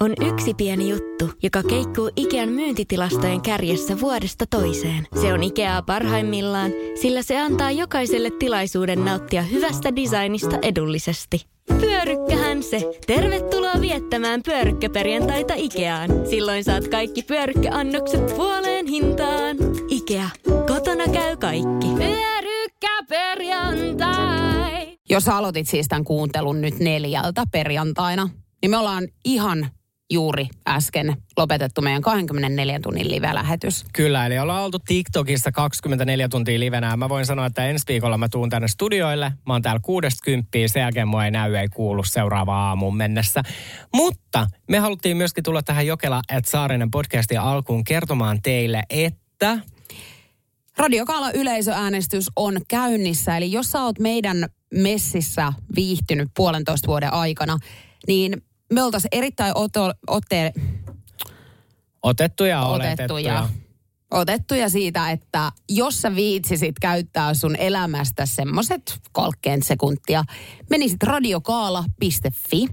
on yksi pieni juttu, joka keikkuu Ikean myyntitilastojen kärjessä vuodesta toiseen. Se on Ikeaa parhaimmillaan, sillä se antaa jokaiselle tilaisuuden nauttia hyvästä designista edullisesti. Pyörykkähän se! Tervetuloa viettämään pyörykkäperjantaita Ikeaan. Silloin saat kaikki pyörykkäannokset puoleen hintaan. Ikea. Kotona käy kaikki. Pyörykkäperjantai! Jos aloitit siis tämän kuuntelun nyt neljältä perjantaina, niin me ollaan ihan juuri äsken lopetettu meidän 24 tunnin live-lähetys. Kyllä, eli ollaan oltu TikTokissa 24 tuntia livenä. Mä voin sanoa, että ensi viikolla mä tuun tänne studioille. Mä oon täällä kuudesta kymppiä, sen jälkeen mua ei näy, ei kuulu seuraava aamuun mennessä. Mutta me haluttiin myöskin tulla tähän Jokela et Saarinen podcastin alkuun kertomaan teille, että Radiokaala yleisöäänestys on käynnissä, eli jos sä oot meidän messissä viihtynyt puolentoista vuoden aikana, niin me oltaisiin erittäin oto, otte, otettuja otettuja, otettuja siitä, että jos sä viitsisit käyttää sun elämästä semmoset 30 sekuntia, menisit radiokaala.fi.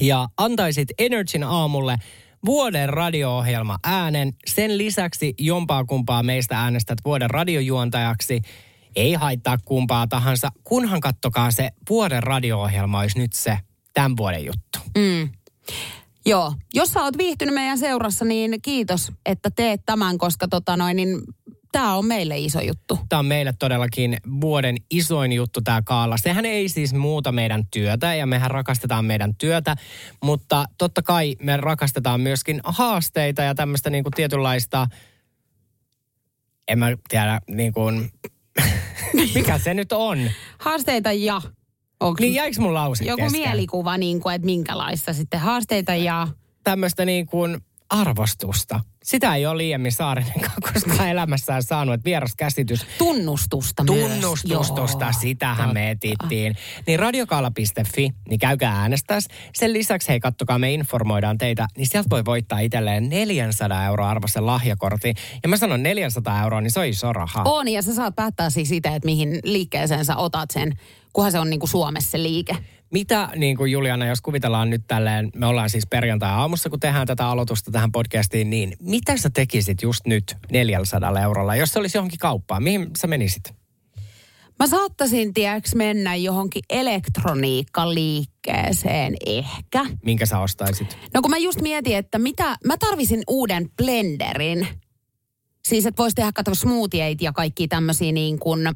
Ja antaisit Energyn aamulle vuoden radio-ohjelma äänen. Sen lisäksi jompaa kumpaa meistä äänestät vuoden radiojuontajaksi. Ei haittaa kumpaa tahansa, kunhan kattokaa se vuoden radio-ohjelma olisi nyt se tämän vuoden juttu. Mm. Joo, jos sä oot viihtynyt meidän seurassa, niin kiitos, että teet tämän, koska tota noin, niin tämä on meille iso juttu. Tämä on meille todellakin vuoden isoin juttu tämä kaala. Sehän ei siis muuta meidän työtä ja mehän rakastetaan meidän työtä, mutta totta kai me rakastetaan myöskin haasteita ja tämmöistä niinku tietynlaista, en mä tiedä niin kuin, mikä se nyt on. Haasteita ja Onks niin jäikö mun lause Joku kesken? mielikuva, niin kuin, että minkälaista sitten haasteita ja... Tämmöistä niin kuin arvostusta. Sitä ei ole liiemmin Saarinenkaan koskaan elämässään saanut, että vieras käsitys. Tunnustusta Tunnustusta, myös. sitähän Totta. me etittiin. Niin radiokaala.fi, niin käykää äänestäs. Sen lisäksi, hei kattokaa, me informoidaan teitä, niin sieltä voi voittaa itselleen 400 euroa arvoisen lahjakortin. Ja mä sanon 400 euroa, niin se on iso raha. On, ja sä saat päättää siis sitä, että mihin liikkeeseen sä otat sen, kunhan se on niin kuin Suomessa se liike. Mitä, niin kuin Juliana, jos kuvitellaan nyt tälleen, me ollaan siis perjantai-aamussa, kun tehdään tätä aloitusta tähän podcastiin, niin mitä sä tekisit just nyt 400 eurolla, jos se olisi johonkin kauppaan? Mihin sä menisit? Mä saattaisin, tiedäks, mennä johonkin elektroniikkaliikkeeseen ehkä. Minkä sä ostaisit? No kun mä just mietin, että mitä, mä tarvisin uuden blenderin. Siis, että voisi tehdä, katsoa smoothieita ja kaikki tämmöisiä niin kuin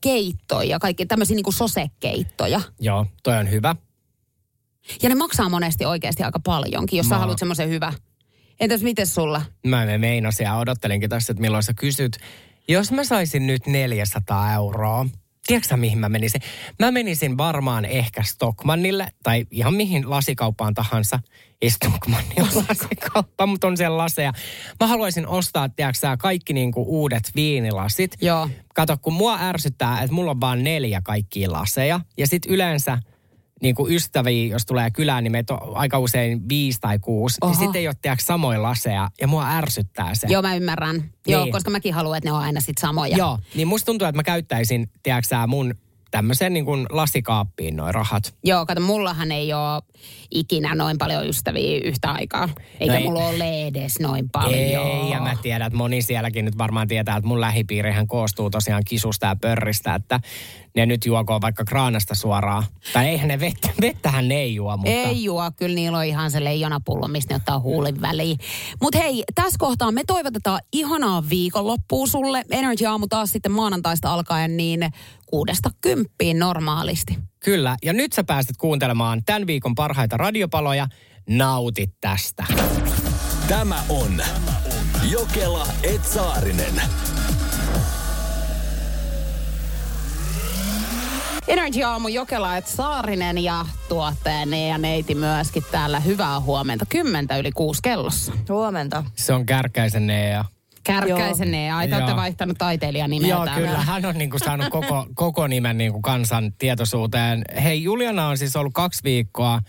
keittoja, kaikki tämmöisiä niin kuin sosekeittoja. Joo, toi on hyvä. Ja ne maksaa monesti oikeasti aika paljonkin, jos Mä... sä haluat semmoisen hyvä. Entäs miten sulla? Mä en meinasin ja odottelinkin tässä, että milloin sä kysyt. Jos mä saisin nyt 400 euroa, tiedätkö mihin mä menisin? Mä menisin varmaan ehkä Stockmannille tai ihan mihin lasikauppaan tahansa. Ei Stockmannin lasikauppa, mutta on siellä laseja. Mä haluaisin ostaa, tiedätkö kaikki niinku uudet viinilasit. Joo. Kato, kun mua ärsyttää, että mulla on vaan neljä kaikkia laseja. Ja sit yleensä niin kuin ystäviä, jos tulee kylään, niin meitä on aika usein viisi tai kuusi. Oho. Niin sitten ei ole tiedäkö, samoja laseja ja mua ärsyttää se. Joo, mä ymmärrän. Niin. Joo, koska mäkin haluan, että ne on aina sitten samoja. Joo, niin musta tuntuu, että mä käyttäisin, tiedätkö mun tämmöiseen niin kuin lasikaappiin noin rahat. Joo, kato, mullahan ei ole ikinä noin paljon ystäviä yhtä aikaa. Eikä no ei. mulla ole edes noin paljon. Ei, ja mä tiedän, että moni sielläkin nyt varmaan tietää, että mun lähipiirihän koostuu tosiaan kisusta ja pörristä, että ne nyt juokoo vaikka kraanasta suoraan. Tai eihän ne vettä, vettähän ne ei juo, mutta... Ei juo, kyllä niillä on ihan se leijonapullo, mistä ne ottaa huulin väliin. Mutta hei, tässä kohtaa me toivotetaan ihanaa viikonloppua sulle. Energy Aamu taas sitten maanantaista alkaen niin kuudesta kymppiin normaalisti. Kyllä, ja nyt sä pääset kuuntelemaan tämän viikon parhaita radiopaloja. Nautit tästä. Tämä on Jokela Etsaarinen. Energy Aamu Jokela, et Saarinen ja tuottaja ja neiti myöskin täällä. Hyvää huomenta. Kymmentä yli kuusi kellossa. Huomenta. Se on Kärkäisen Nea. Kärkäisen Nea. Ai, te olette vaihtanut taiteilijan nimeä Joo, kyllä. Hän on niinku saanut koko, koko nimen niinku kansan tietoisuuteen. Hei, Juliana on siis ollut kaksi viikkoa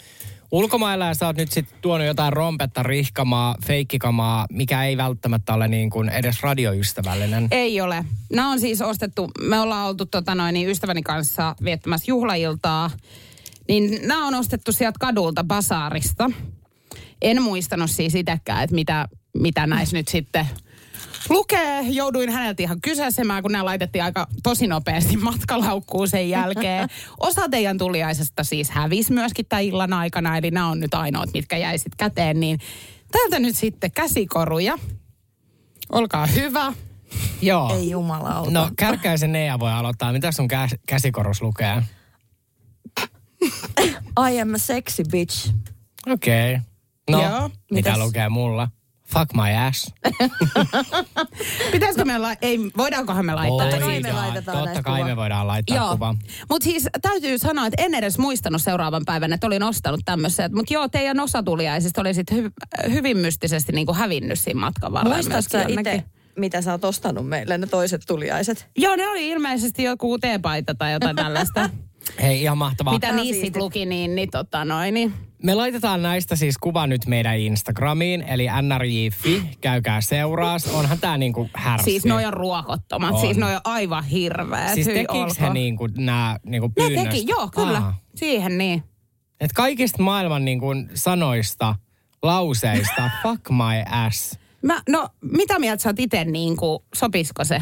ulkomailla ja sä oot nyt sitten tuonut jotain rompetta, rihkamaa, feikkikamaa, mikä ei välttämättä ole niin kuin edes radioystävällinen. Ei ole. Nämä on siis ostettu, me ollaan oltu tota noin, niin ystäväni kanssa viettämässä juhlailtaa, niin nämä on ostettu sieltä kadulta basaarista. En muistanut siis itsekään, että mitä, mitä näissä nyt sitten lukee. Jouduin häneltä ihan kysäsemään, kun nämä laitettiin aika tosi nopeasti matkalaukkuun sen jälkeen. Osa teidän tuliaisesta siis hävisi myöskin tämän illan aikana, eli nämä on nyt ainoat, mitkä jäi sitten käteen. Niin täältä nyt sitten käsikoruja. Olkaa hyvä. Joo. Ei jumalauta. No Kärkäisen Nea voi aloittaa. Mitä sun kä- käsikorus lukee? I am a sexy bitch. Okei. Okay. No, Joo, mitä mitäs? lukee mulla? Fuck my ass. Pitäisikö me, la- ei, voidaankohan me laittaa? Totta kai me Voidaan. laitetaan Totta kai kuva. me voidaan laittaa Joo, kuva. mutta siis täytyy sanoa, että en edes muistanut seuraavan päivän, että olin ostanut tämmöisiä. Mutta joo, teidän osatuliaisista oli sitten hy- hyvin mystisesti niin kuin hävinnyt siinä matkan varrella. Muistatko itse, mitä sä oot ostanut meille, ne toiset tuliaiset? Joo, ne oli ilmeisesti joku teepaita tai jotain tällaista. Hei, ihan mahtavaa. Mitä niissä luki, niin, niin tota noin. Niin. Me laitetaan näistä siis kuva nyt meidän Instagramiin, eli nrj.fi, käykää seuraas. Onhan tää niinku härski. Siis noi on ruokottomat, On. siis noi on aivan hirveät. Siis tekiks he niinku nää niinku Ne pyynnöstä? teki, joo, kyllä. Aa. Siihen niin. Et kaikista maailman niinku sanoista, lauseista, fuck my ass. Mä, no, mitä mieltä sä oot itse, niin kuin, sopisiko se?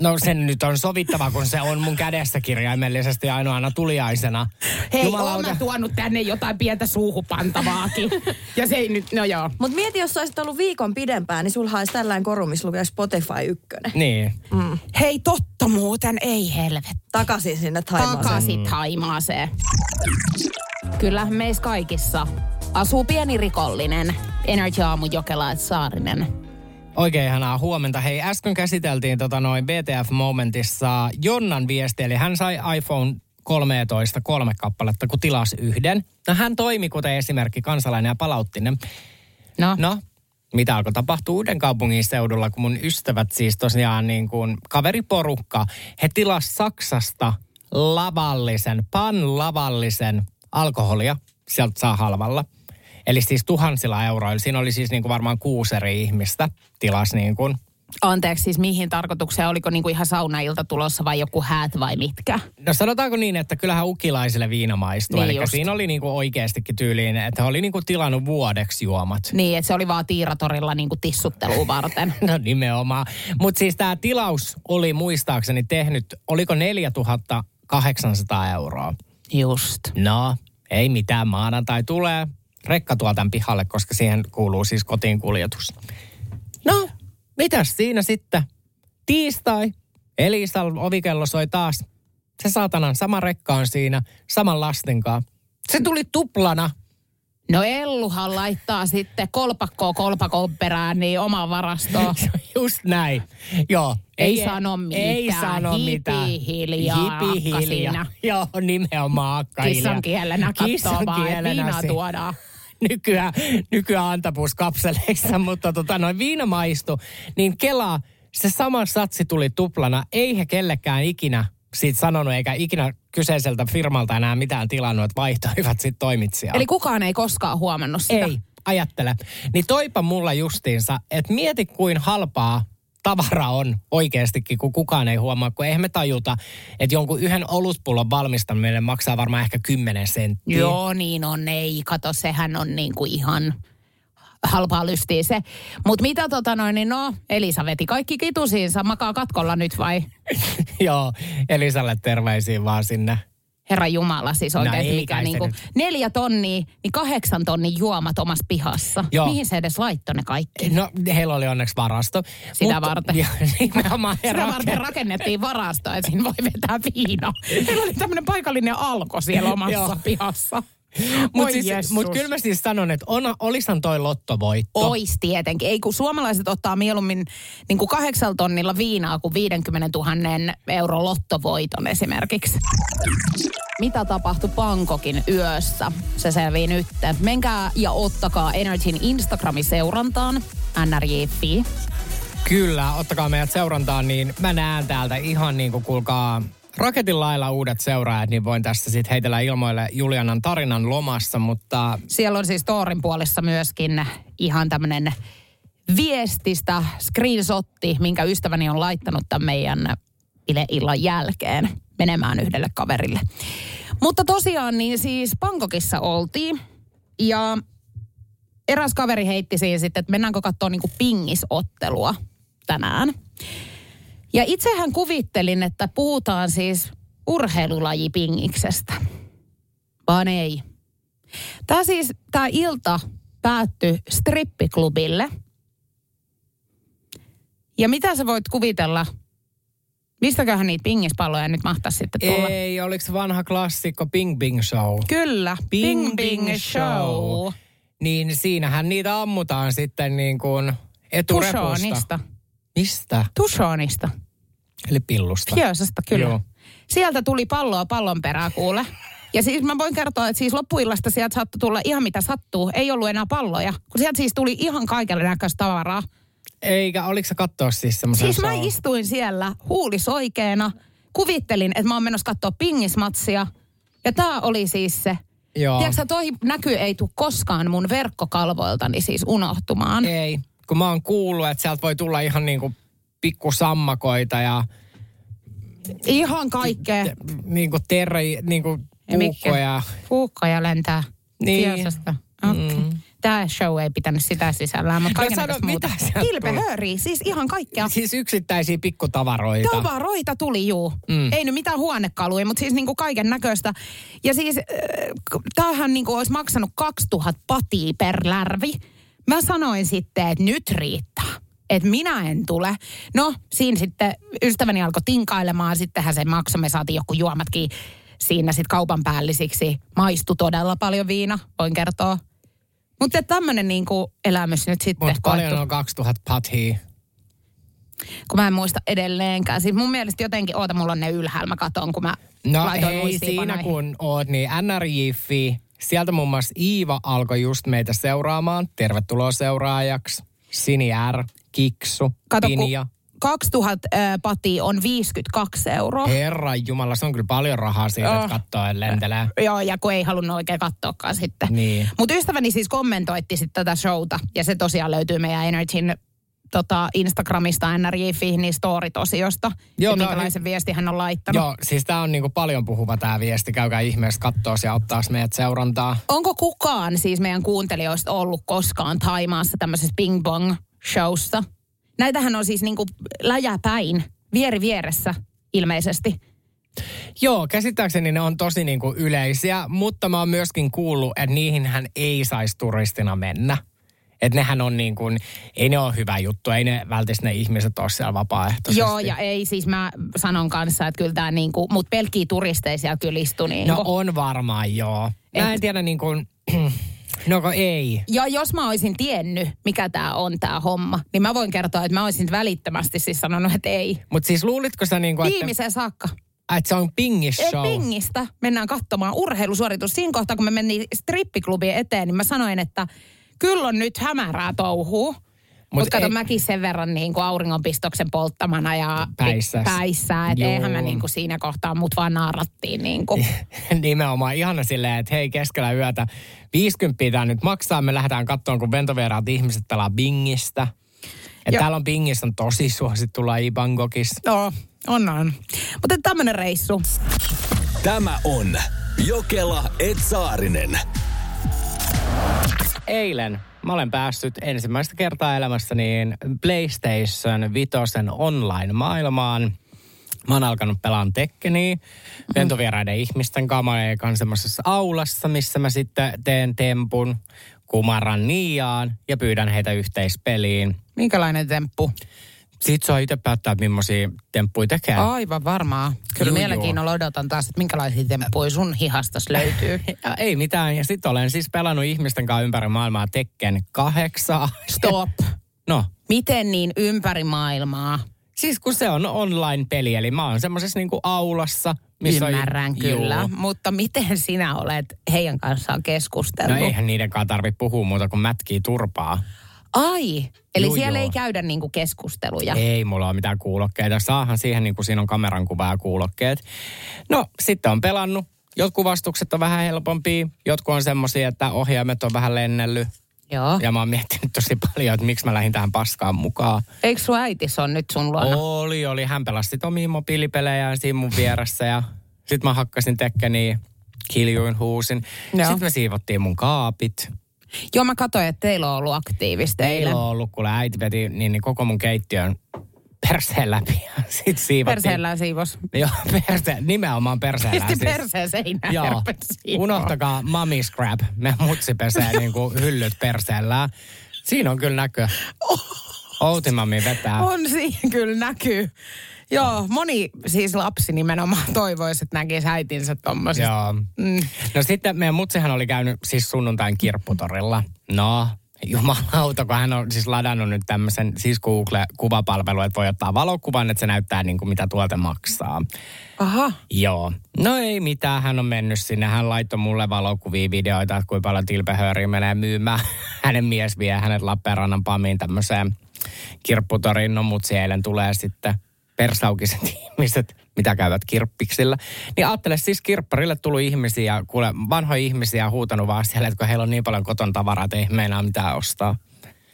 No sen nyt on sovittava, kun se on mun kädessä kirjaimellisesti ainoana tuliaisena. Hei, Jumalauta. mä tuonut tänne jotain pientä suuhupantavaakin. ja se ei nyt, no joo. Mutta mieti, jos sä olisit ollut viikon pidempään, niin sulla olisi tällainen koru, missä lukee Spotify 1. Niin. Hei, totta muuten, ei helvet. Takaisin sinne Taimaaseen. Takaisin Taimaaseen. Kyllä meissä kaikissa asuu pieni rikollinen. Energy Aamu Jokela Saarinen. Oikein ihanaa huomenta. Hei, äsken käsiteltiin tota noin BTF-momentissa Jonnan viesti, eli hän sai iPhone 13 kolme kappaletta, kun tilasi yhden. No hän toimi kuten esimerkki kansalainen ja palautti ne. No, No, mitä alkoi tapahtua uuden kaupungin seudulla, kun mun ystävät siis tosiaan niin kuin kaveriporukka, he tilas Saksasta lavallisen, pan-lavallisen alkoholia, sieltä saa halvalla. Eli siis tuhansilla euroilla. Siinä oli siis niin kuin varmaan kuusi eri ihmistä tilas niin kuin. anteeksi siis mihin tarkoitukseen? Oliko niinku ihan saunailta tulossa vai joku häät vai mitkä? No sanotaanko niin, että kyllähän ukilaisille viina maistuu. Niin Eli just. siinä oli niin kuin oikeastikin tyyliin, että he oli niin kuin tilannut vuodeksi juomat. Niin, että se oli vaan tiiratorilla niinku tissuttelua varten. No nimenomaan. Mutta siis tämä tilaus oli muistaakseni tehnyt, oliko 4800 euroa? Just. No, ei mitään. Maanantai tulee. Rekka tuo tämän pihalle, koska siihen kuuluu siis kotiin kuljetus. No, mitäs siinä sitten? Tiistai. Elisan ovikello soi taas. Se saatanan sama rekka on siinä, saman lastenkaan. Se tuli tuplana. No Elluhan laittaa sitten kolpakkoa kolpakon perään niin omaan varastoon. Just näin. Joo. Ei sano mitään. Ei sano Hipi mitään. hiljaa, Hipi hiljaa. Joo, nimenomaan akka hiljaa. Kissan kielenä katsoo Kissan vaan, tuodaan. Nykyään, nykyään antapuuskapseleissa, mutta tota, noin viina maistu. Niin Kela, se sama satsi tuli tuplana. Ei he kellekään ikinä siitä sanonut, eikä ikinä kyseiseltä firmalta enää mitään tilannut, että vaihtoivat sitten toimitsijaa. Eli kukaan ei koskaan huomannut sitä. Ei, ajattele. Niin toipa mulla justiinsa, että mieti kuin halpaa tavara on oikeastikin, kun kukaan ei huomaa, kun eihän me tajuta, että jonkun yhden olutpullon valmistaminen maksaa varmaan ehkä 10 senttiä. Joo, niin on. Ei, kato, sehän on niin kuin ihan halpaa lystiä se. Mutta mitä tota noin, niin no, Elisa veti kaikki kitusiinsa. Makaa katkolla nyt vai? Joo, Elisalle terveisiä vaan sinne. Herra Jumala, siis No oikein ei mikä niinku, neljä tonnia, niin kahdeksan tonnin juomat omassa pihassa. Joo. Mihin se edes laittoi ne kaikki? No, heillä oli onneksi varasto. Sitä varten. Ja, nimenomaan Sitä raken- varten rakennettiin varasto, että siinä voi vetää viina. Meillä oli tämmöinen paikallinen alko siellä omassa pihassa. Mut, Voi siis, mut kyllä mä siis sanon, että on, toi lottovoitto. Ois tietenkin. Ei kun suomalaiset ottaa mieluummin niin kuin kahdeksalla tonnilla viinaa kuin 50 000 euro lottovoiton esimerkiksi. Mitä tapahtui Bangkokin yössä? Se selvii nyt. Menkää ja ottakaa Energyn Instagramin seurantaan, nrj.fi. Kyllä, ottakaa meidät seurantaan, niin mä näen täältä ihan niin kuin kuulkaa raketin lailla uudet seuraajat, niin voin tässä sitten heitellä ilmoille Julianan tarinan lomassa, mutta Siellä on siis Toorin puolessa myöskin ihan tämmöinen viestistä screenshotti, minkä ystäväni on laittanut tämän meidän bileillan jälkeen menemään yhdelle kaverille. Mutta tosiaan niin siis Bangkokissa oltiin ja eräs kaveri heitti siinä sitten, että mennäänkö katsoa niinku pingisottelua tänään. Ja itsehän kuvittelin, että puhutaan siis urheilulaji pingiksestä. Vaan ei. Tämä siis, tämä ilta päättyi strippiklubille. Ja mitä sä voit kuvitella? Mistäköhän niitä pingispalloja nyt mahtaisi sitten tulla? Ei, oliko se vanha klassikko Bing Bing Show? Kyllä, Bing Bing Show. Niin siinähän niitä ammutaan sitten niin kuin eturepusta. Tushonista. Mistä? Tushonista. Eli pillusta. Kiosasta, kyllä. Joo. Sieltä tuli palloa pallon perää kuule. Ja siis mä voin kertoa, että siis loppuillasta sieltä saattoi tulla ihan mitä sattuu. Ei ollut enää palloja, kun sieltä siis tuli ihan kaikelle näköistä tavaraa. Eikä, oliko se katsoa siis semmoisen Siis mä istuin siellä huulisoikeena, kuvittelin, että mä oon menossa katsoa pingismatsia. Ja tää oli siis se. Joo. Tiedätkö, toi näky ei tule koskaan mun verkkokalvoiltani siis unohtumaan. Ei, kun mä oon kuullut, että sieltä voi tulla ihan niinku pikkusammakoita ja Ihan kaikkea. niinku terre, niinku Ja mitkä? puukkoja. Puukkoja lentää Niin. Okay. Mm. Tämä show ei pitänyt sitä sisällään, mutta No kaiken sano, muuta. mitä sieltä Kilpe tuli? hööri, siis ihan kaikkea. Siis yksittäisiä pikkutavaroita. Tavaroita tuli juu. Mm. Ei nyt mitään huonekaluja, mutta siis niinku kaiken näköistä. Ja siis äh, tämähän niinku olisi maksanut 2000 patia per lärvi. Mä sanoin sitten, että nyt riittää. Että minä en tule. No, siinä sitten ystäväni alkoi tinkailemaan. Sittenhän se maksoi. Me saatiin joku juomatkin siinä sitten kaupan päällisiksi. Maistu todella paljon viina, voin kertoa. Mutta tämmöinen niinku elämys nyt sitten Mutta paljon koettu on 2000 patia. kun mä en muista edelleenkään. Siis mun mielestä jotenkin, oota, mulla on ne ylhäällä, mä katon, kun mä No laitoin hei, muistiinpanoihin. siinä kun oot, niin NRJ.fi, sieltä muun muassa Iiva alkoi just meitä seuraamaan. Tervetuloa seuraajaksi. Sini R, Kiksu, Kato, Pinja. 2000 äh, patia on 52 euroa. Herran Jumala, se on kyllä paljon rahaa siitä, Oh. että katsoo ja lentelee. Joo, ja kun ei halunnut oikein katsoakaan sitten. Niin. Mutta ystäväni siis kommentoitti sitten tätä showta, ja se tosiaan löytyy meidän Energyn tota, Instagramista, NRJ.fi, niin story-osiosta. Joo, on- minkälaisen viesti hän on laittanut. Joo, siis tää on niinku paljon puhuva tää viesti. Käykää ihmeessä kattoo ja ottaa meidät seurantaa. Onko kukaan siis meidän kuuntelijoista ollut koskaan Taimaassa tämmöisessä Bing Bong showssa? Näitähän on siis niinku läjäpäin, vieri vieressä ilmeisesti. Joo, käsittääkseni ne on tosi niinku yleisiä, mutta mä oon myöskin kuullut, että niihin hän ei saisi turistina mennä. Että nehän on niin kuin, ei ne ole hyvä juttu, ei ne välttämättä ne ihmiset ole siellä vapaaehtoisesti. Joo, ja ei siis mä sanon kanssa, että kyllä tämä niinku, mutta pelkkiä turisteja siellä kyllä istui niinku. No on varmaan joo. Mä en tiedä niin kuin, no ei. Ja jos mä olisin tiennyt, mikä tämä on tämä homma, niin mä voin kertoa, että mä olisin välittömästi siis sanonut, että ei. Mutta siis luulitko sä niin kuin, että, Viimeiseen saakka. että se on pingish Ei show? pingistä mennään katsomaan urheilusuoritus. Siinä kohtaa, kun me mentiin strippiklubien eteen, niin mä sanoin, että kyllä on nyt hämärää touhuu. Mutta Mut kato, ei- mäkin sen verran niin kuin auringonpistoksen polttamana ja Päissäs. päissä että eihän mä niin kuin siinä kohtaa mut vaan naarattiin. Niin kuin. Nimenomaan ihana silleen, että hei keskellä yötä 50 tää nyt maksaa. Me lähdetään katsomaan, kun ventovieraat ihmiset pelaa bingistä. Et täällä on bingistä on tosi suosittu laji Bangkokissa. Joo, on on. Mutta tämmönen reissu. Tämä on Jokela Etsaarinen. Eilen mä olen päässyt ensimmäistä kertaa elämässäni PlayStation 5 online-maailmaan. Mä oon alkanut pelaan Tekkeniä ventovieraiden ihmisten kanssa. Mä olen ekan semmoisessa aulassa, missä mä sitten teen tempun, kumaran Niaan ja pyydän heitä yhteispeliin. Minkälainen temppu? Sitten saa itse päättää, että millaisia temppuja tekee. Aivan varmaa. Kyllä mielenkiinnolla odotan taas, että minkälaisia temppuja sun hihastas löytyy. Ja ei mitään. Ja sitten olen siis pelannut ihmisten kanssa ympäri maailmaa Tekken kahdeksaa. Stop. No, Miten niin ympäri maailmaa? Siis kun se on online-peli, eli mä oon semmoisessa niinku aulassa. Missä Ymmärrän on, kyllä, Juu. mutta miten sinä olet heidän kanssaan keskustellut? No eihän niiden kanssa tarvitse puhua muuta kuin mätkii turpaa. Ai, eli Juu, siellä joo. ei käydä niinku keskusteluja. Ei mulla ole mitään kuulokkeita. Saahan siihen, niin kuin siinä on kameran kuva ja kuulokkeet. No, sitten on pelannut. Jotkut vastukset on vähän helpompia. Jotkut on semmosia, että ohjaimet on vähän lennellyt. Joo. Ja mä oon miettinyt tosi paljon, että miksi mä lähdin tähän paskaan mukaan. Eikö sun äitis on nyt sun luona? Oli, oli. Hän pelasi sit omia mobiilipelejään siinä mun vieressä ja sit mä hakkasin tekkeniä, kiljuin, huusin. Joo. Sitten me siivottiin mun kaapit. Joo, mä katsoin, että teillä on ollut aktiivista eilen. on ollut, kun äiti veti niin, niin koko mun keittiön perseen läpi ja sit siivottiin. Perseellään siivos. Joo, perse, nimenomaan perseellään. Pisti siis. perseen seinään. Joo, unohtakaa mummy scrap. Me mutsi pesee niin kuin hyllyt perseellään. Siinä on kyllä näkö. Outimammi vetää. On siinä kyllä näkyy. Joo, moni siis lapsi nimenomaan toivoisi, että näkisi äitinsä tommosista. Joo. Mm. No sitten meidän mutsihan oli käynyt siis sunnuntain kirpputorilla. No, jumalauta, kun hän on siis ladannut nyt tämmöisen siis Google-kuvapalvelu, että voi ottaa valokuvan, että se näyttää niin kuin mitä tuolta maksaa. Aha. Joo. No ei mitään, hän on mennyt sinne. Hän laittoi mulle valokuvia, videoita, että kuinka paljon tilpehööriä menee myymään. Hänen mies vie hänet Lappeenrannan Pamiin tämmöiseen kirpputoriin. No mut eilen tulee sitten persaukiset ihmiset, mitä käyvät kirppiksillä. Niin ajattele siis kirpparille tullut ihmisiä, kuule vanhoja ihmisiä huutanut vaan siellä, että kun heillä on niin paljon koton tavaraa, että ei meinaa mitään ostaa.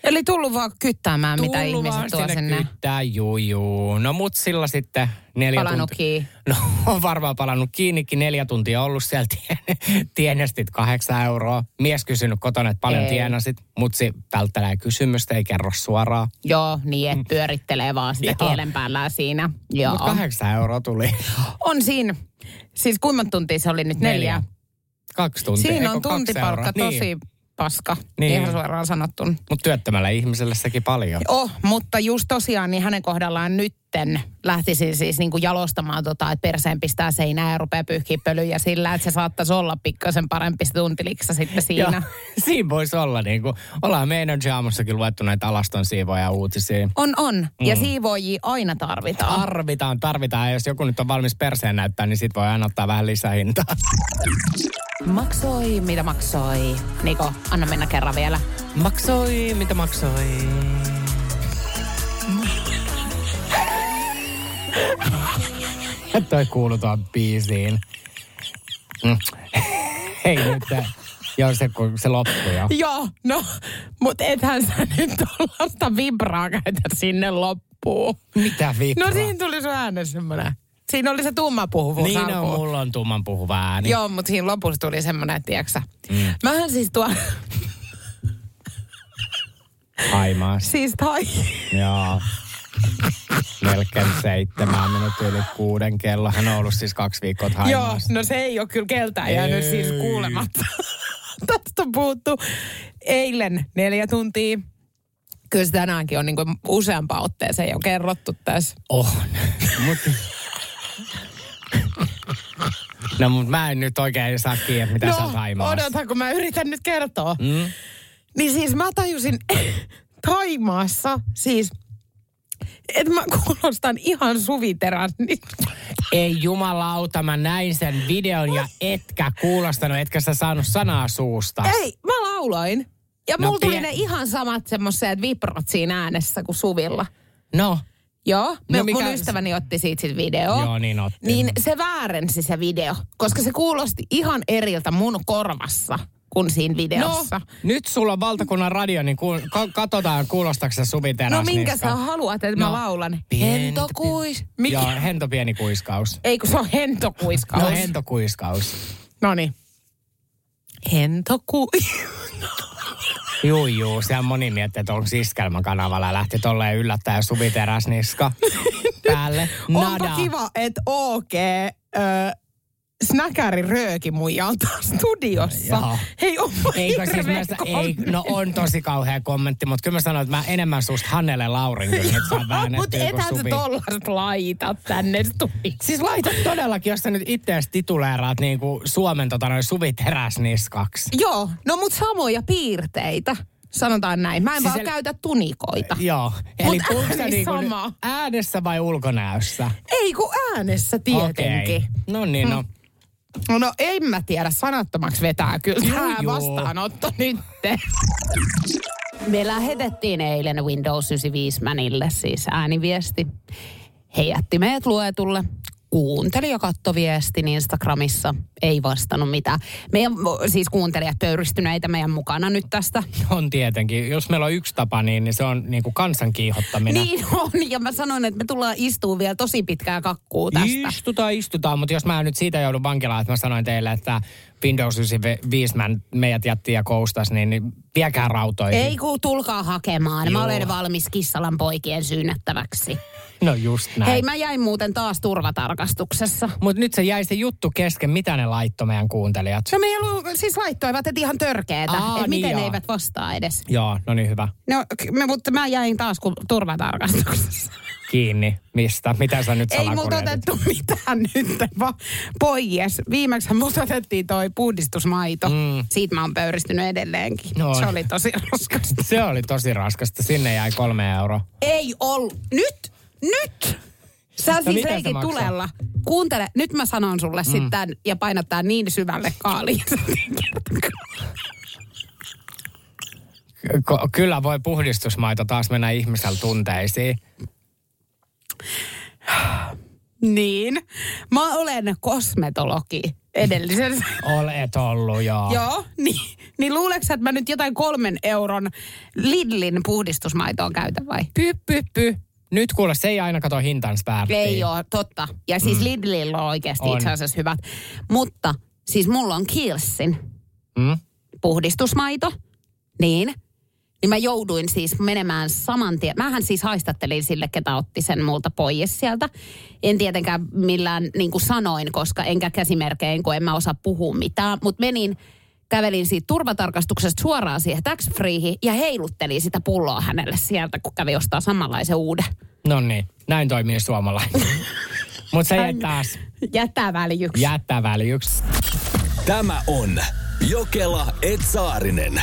Eli tullut vaan kyttäämään, mitä Tullut ihmiset vaan tuo sinne. kyttää, juu, juu. No mut sillä sitten neljä Palannut tuntia. kiinni. No on varmaan palannut kiinnikin, neljä tuntia ollut siellä, tien- tienestit kahdeksan euroa. Mies kysynyt kotona, että paljon Ei. tienasit. Mutsi välttelee kysymystä, ei kerro suoraan. Joo, niin, että pyörittelee vaan sitä Joo. kielen päällä siinä. Joo. Mutta kahdeksan euroa tuli. On siinä. Siis kuinka tuntia se oli nyt? Neljä. Neljä. Kaksi tuntia. Siinä on tuntipalkka euroa? tosi Niin. Paska, Niin. ihan suoraan sanottuna. Mutta työttömällä ihmiselle sekin paljon. Oh, mutta just tosiaan niin hänen kohdallaan nytten lähtisin siis niin kuin jalostamaan tota, että perseen pistää seinään ja rupeaa pyyhkiä pölyjä sillä, että se saattaisi olla pikkasen parempi se tuntiliksa sitten siinä. Joo, siinä voisi olla niin kuin, ollaan me Energy aamussakin luettu näitä alaston siivoja uutisia. On, on. Ja Mm. siivoojia aina tarvitaan. Tarvitaan, tarvitaan. Ja jos joku nyt on valmis perseen näyttää, niin sit voi aina ottaa vähän lisähintaa. Maksoi, mitä maksoi? Niko, anna mennä kerran vielä. Maksoi, mitä maksoi? Toi kuuluu tuon biisiin. Mm. Hei nyt, joo se, kun se loppui jo. Joo, no, mutta ethän sä nyt tuollaista vibraa käytä sinne loppuun. Mitä vibraa? No siinä tuli sun äänen semmoinen. Siinä oli se tumma puhuvuus Niin on, mulla on tumman puhuva ääni. Joo, mutta siinä lopussa tuli semmoinen, että tiedätkö. Mm. Mähän siis tuo, Haimaas. siis tai, Joo. Melkein seitsemän minuutin yli kuuden kello. Hän on ollut siis kaksi viikkoa joo, Haimaassa. no se ei ole kyllä keltään jäänyt Ei. siis kuulematta. Tästä on puhuttu eilen neljä tuntia. Kyllä se tänäänkin on niin kuin useampaan otteeseen jo kerrottu tässä. On. Mut... No mut mä en nyt oikein saa kiinni, mitä sä No, Haimaassa. odota, kun mä yritän nyt kertoa. Mm? Niin siis mä tajusin Taimaassa, siis, että mä kuulostan ihan suviteran. Ei jumalauta, mä näin sen videon ja etkä kuulostanut, etkä sä saanut sanaa suusta. ei, mä lauloin. Ja No mulla tuli pie- ne ihan samat semmoiset vibrat siinä äänessä kuin Suvilla. No, Joo, no, mikä- mun ystäväni otti siitä sit video. Joo, niin otti. Niin se väärensi se video, koska se kuulosti ihan eriltä mun korvassa kuin siinä videossa. no nyt sulla on valtakunnan radio, niin ku, ka- katsotaan kuulostaako se Suvi No, minkä sä haluat, että No, mä laulan? Hentokuis. Mikä? Joo, hento pieni kuiskaus. Ei kun se on hentokuiskaus. No hentokuiskaus. No niin. Hentokuis. Juu, juu. Siellä moni miettii, että onko iskelmän kanavalla lähti tolleen yllättäen Suvi Teräsniska päälle. Onpa kiva, että OK, ö, snäkäri rööki muija on taas studiossa. Joo. Hei, onpa Eikö siis mä, ei, no on tosi kauhea kommentti, mutta kyllä mä sanoin, että mä enemmän susta Hannele Laurin kyllä nyt saa Mutta ethän sä Suvi. tollasta laita tänne studioon. Siis laita todellakin, jos sä nyt itseäsi tituleeraat niin kuin Suomen tota, noin Suvi Teräsniskaksi. Joo, no mut samoja piirteitä. Sanotaan näin. Mä en Siis vaan el- käytä tunikoita. Joo. Eli Mut puhutko niinku sama. äänessä vai ulkonäössä? Ei kun äänessä tietenkin. Okei. No niin, no. No, no en mä tiedä, sanattomaksi vetää kyllä Juu, tämä juu. vastaanotto nyt. Me lähetettiin eilen Windows 95 Manille siis ääniviesti. He jätti meidät luetulle. Kuunteli ja katsoi viestin Instagramissa. Ei vastannut mitään. Meidän siis kuuntelijat pöyristyneitä meidän mukana nyt tästä. On tietenkin. Jos meillä on yksi tapa, niin, niin se on niin kuin kansan kiihottaminen. Niin on, ja mä sanoin, että me tullaan istumaan vielä tosi pitkää kakkuu tästä. Istutaan, istutaan, mutta jos mä nyt siitä joudun vankilaan, että mä sanoin teille, että Windows 95 mä, meidät jätti ja koustas, niin, niin viekää rautoihin. Ei kun tulkaa hakemaan. Mä olen valmis Kissalan poikien syynnettäväksi. No just näin. Hei, mä jäin muuten taas turvatarkastuksessa. Mutta nyt se jäi se juttu kesken, mitä ne laittoi meidän kuuntelijat. No me ei ollut, siis laittoivat, että ihan törkeetä. Aa, että niin miten ne joo. eivät vastaa edes. Joo, no niin hyvä. No, k- me, mutta mä jäin taas kun turvatarkastuksessa. Kiinni. Mistä? Mitä sä nyt Ei multa salakuljetit? otettu mitään nyt, vaan pois. Viimeksi multa otettiin toi puhdistusmaito. Mm. Siitä mä oon pöyristynyt edelleenkin. No. Se oli tosi raskasta. Se oli tosi raskasta. Sinne jäi kolme euroa. Ei ollut. Nyt! Nyt! Sä no, siis maksaa? tulella. Kuuntele, nyt mä sanon sulle mm. sitten ja painat tää niin syvälle kaaliin. Kyllä voi puhdistusmaito taas mennä ihmisellä tunteisiin. Niin. Mä olen kosmetologi edellisessä. Olet ollut, joo. Joo, niin, niin luuleeko että mä nyt jotain kolmen euron Lidlin puhdistusmaitoa käytän vai? Py, py, py. Nyt kuule, se ei aina kato hintansa väärtiin. Ei ole, totta. Ja siis mm. Lidlillä on oikeasti On. itse asiassa hyvät. Mutta siis mulla on Kiehlsin Mm? puhdistusmaito, niin, niin mä jouduin siis menemään saman tien. Mähän siis haistattelin sille, ketä otti sen multa pois sieltä. En tietenkään millään niin kuin sanoin, koska enkä käsimerkein, kun en mä osaa puhua mitään. Mutta menin, kävelin siitä turvatarkastuksesta suoraan siihen tax ja heiluttelin sitä pulloa hänelle sieltä, kun kävi ostaa samanlaisen uuden. No niin, näin toimii suomalainen. Mutta se taas Jättää väljyksi. jättää väljyksi. Tämä on Jokela Etsaarinen.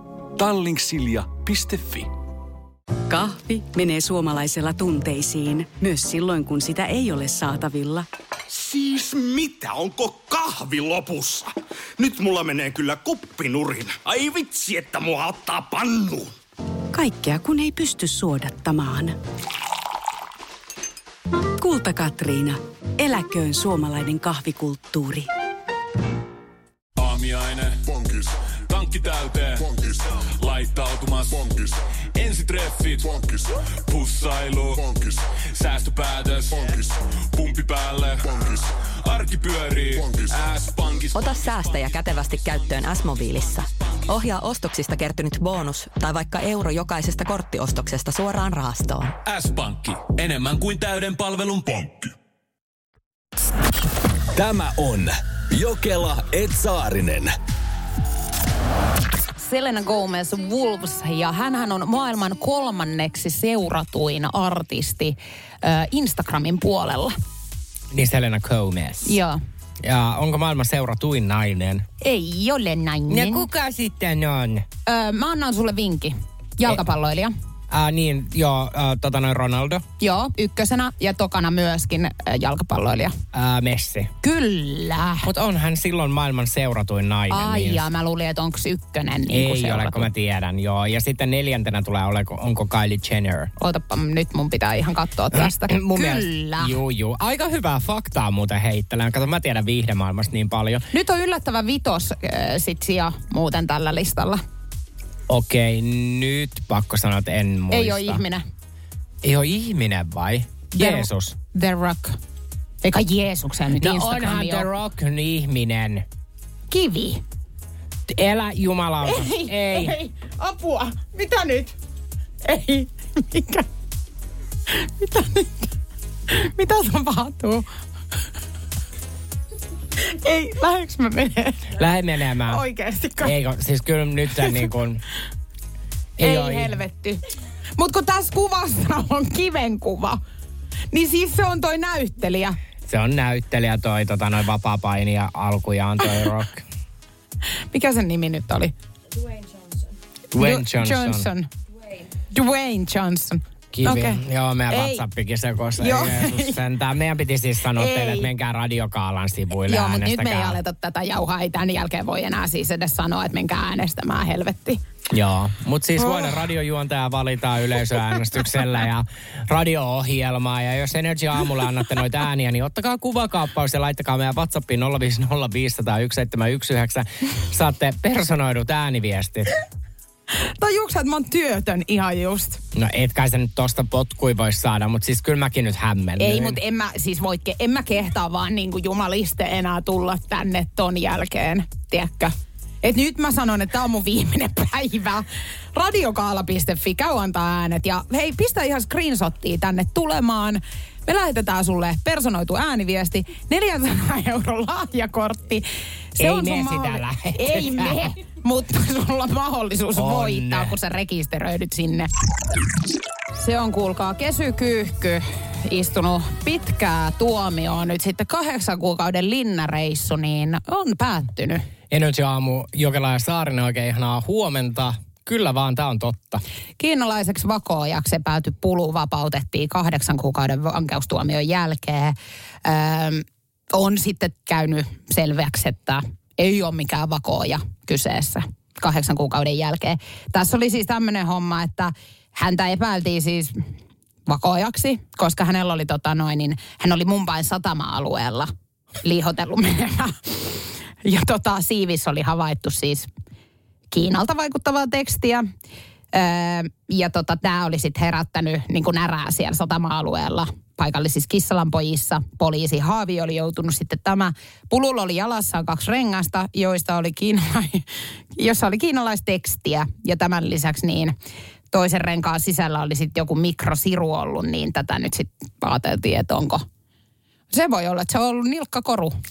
Tallingsilja.fi Kahvi menee suomalaisella tunteisiin, myös silloin kun sitä ei ole saatavilla. Siis mitä? Onko kahvi lopussa? Nyt mulla menee kyllä kuppinurin. Ai vitsi, että mua ottaa pannuun. Kaikkea kun ei pysty suodattamaan. Kulta Katriina. Eläköön suomalainen kahvikulttuuri. Aamiaine. Bonkis. Tankki täyteen. Bonkis. Laittautumas. Bonkis. Ensitreffit. Bonkis. Pussailu. Bonkis. Säästöpäätös. Bonkis. Pumpi päälle. Bonkis. Arki pyörii. S-pankis. Ota säästäjä kätevästi käyttöön S-mobiilissa. Ohjaa ostoksista kertynyt bonus tai vaikka euro jokaisesta korttiostoksesta suoraan rahastoon. S-pankki. Enemmän kuin täyden palvelun pankki. Tämä on Jokela Etsaarinen. Selena Gomez Wolves ja hänhän on maailman kolmanneksi seuratuin artisti äh, Instagramin puolella. Niin Selena Gomez. Joo. Ja onko maailman seuratuin nainen? Ei ole nainen. Ja kuka sitten on? Öö, mä annan sulle vinki. Jalkapalloilija. Äh, niin, joo, äh, tota noin Ronaldo. Joo, ykkösenä ja tokana myöskin äh, jalkapalloilija. Äh, Messi. Kyllä. Mutta on hän silloin maailman seuratuin nainen. Ai niin ja mä luulin, että onko ykkönen niin Ei kuin ole, seuratu. kun mä tiedän, joo. Ja sitten neljäntenä tulee oleko, onko Kylie Jenner. Ootapa, nyt mun pitää ihan katsoa tästä. Mun Kyllä. Mielestä, juu, juu. Aika hyvää faktaa muuten heittelen. Kato, mä tiedän viihdemaailmasta niin paljon. Nyt on yllättävä vitos äh, sit sija muuten tällä listalla. Okei, nyt pakko sanoa, että en muista. Ei ole ihminen. Ei ole ihminen vai? Jeesus. The Rock. Eikä Jeesuksen nyt No Instagrami onhan The. Rock on ihminen. Kivi. Elä jumalauta. Ei, ei. ei. Apua. Mitä nyt? Ei. Mikä? Mitä nyt? Mitä tapahtuu? Ei, lähdekö mä menee? Lähde menemään. Oikeesti Ei, siis kyllä nyt niin kuin... Ei, ei helvetti. Mut kun tässä kuvassa on kiven kuva, niin siis se on toi näyttelijä. Se on näyttelijä toi tota, noin vapaa-painija alkujaan toi Rock. Mikä sen nimi nyt oli? Dwayne Du- Johnson. Johnson. Dwayne Johnson. Kivi. Okei. Joo, meidän Ei. WhatsAppikin sekossa. Joo. Jeesus sentään. Meidän piti siis sanoa Ei. teille, että menkää radiokaalan sivuille Joo, mutta nyt me ei aleta tätä jauhaa. Ei tämän jälkeen voi enää siis edes sanoa, että menkää äänestämään helvetti. Joo, mutta siis Oh. voidaan radiojuontaja valita yleisöäänestyksellä ja radio-ohjelmaa. Ja jos Energy aamulla annatte noita ääniä, niin ottakaa kuvakaappaus ja laittakaa meidän WhatsAppiin 050501719. Saatte personoidut ääniviestit. Tajuuks, että mä oon työtön ihan just? No et kai sä nyt tosta potkui voi saada, mutta siis kyllä mäkin nyt hämmennyin. Ei, mutta en mä, siis voit, ke- en mä kehtaa vaan niin kuin jumaliste enää tulla tänne ton jälkeen, tiedätkö? Et nyt mä sanon, että tää on mun viimeinen päivä. Radiokaala.fi, käy antaa äänet ja hei, pistä ihan screenshottia tänne tulemaan. Me lähetetään sulle personoitu ääniviesti, 400 euron lahjakortti. Ei on me sun sitä lähetetä. Ei me, mutta sulla on mahdollisuus On voittaa, kun sä rekisteröidyt sinne. Se on, kuulkaa, kesykyyhky istunut pitkää tuomioon. Nyt sitten kahdeksan kuukauden linnareissu, niin on päättynyt. Energy aamu Jokela ja Saarinen oikein ihanaa huomenta. Kyllä vaan, tää on totta. Kiinalaiseksi vakoojaksi pääty pulu vapautettiin kahdeksan kuukauden vankeustuomion jälkeen. Öö, on sitten käynyt selväksi, että ei ole mikään vakooja kyseessä kahdeksan kuukauden jälkeen. Tässä oli siis tämmöinen homma, että häntä epäiltiin siis vakoojaksi, koska hänellä oli tota noin, niin hän oli Mumbain satama-alueella liihotellut menemään. Ja tota, siivissä oli havaittu siis Kiinalta vaikuttavaa tekstiä. Öö, ja tota, tämä oli sitten herättänyt niin närää siellä satama-alueella paikallisissa kissalanpojissa. Poliisi Haavi oli joutunut sitten tämä. Pululla oli jalassaan kaksi rengasta, joista oli jossa oli kiinalaistekstiä. Ja tämän lisäksi niin toisen renkaan sisällä oli sitten joku mikrosiru ollut, niin tätä nyt sitten ajateltiin, että onko... Se voi olla, että se on ollut nilkkakoru.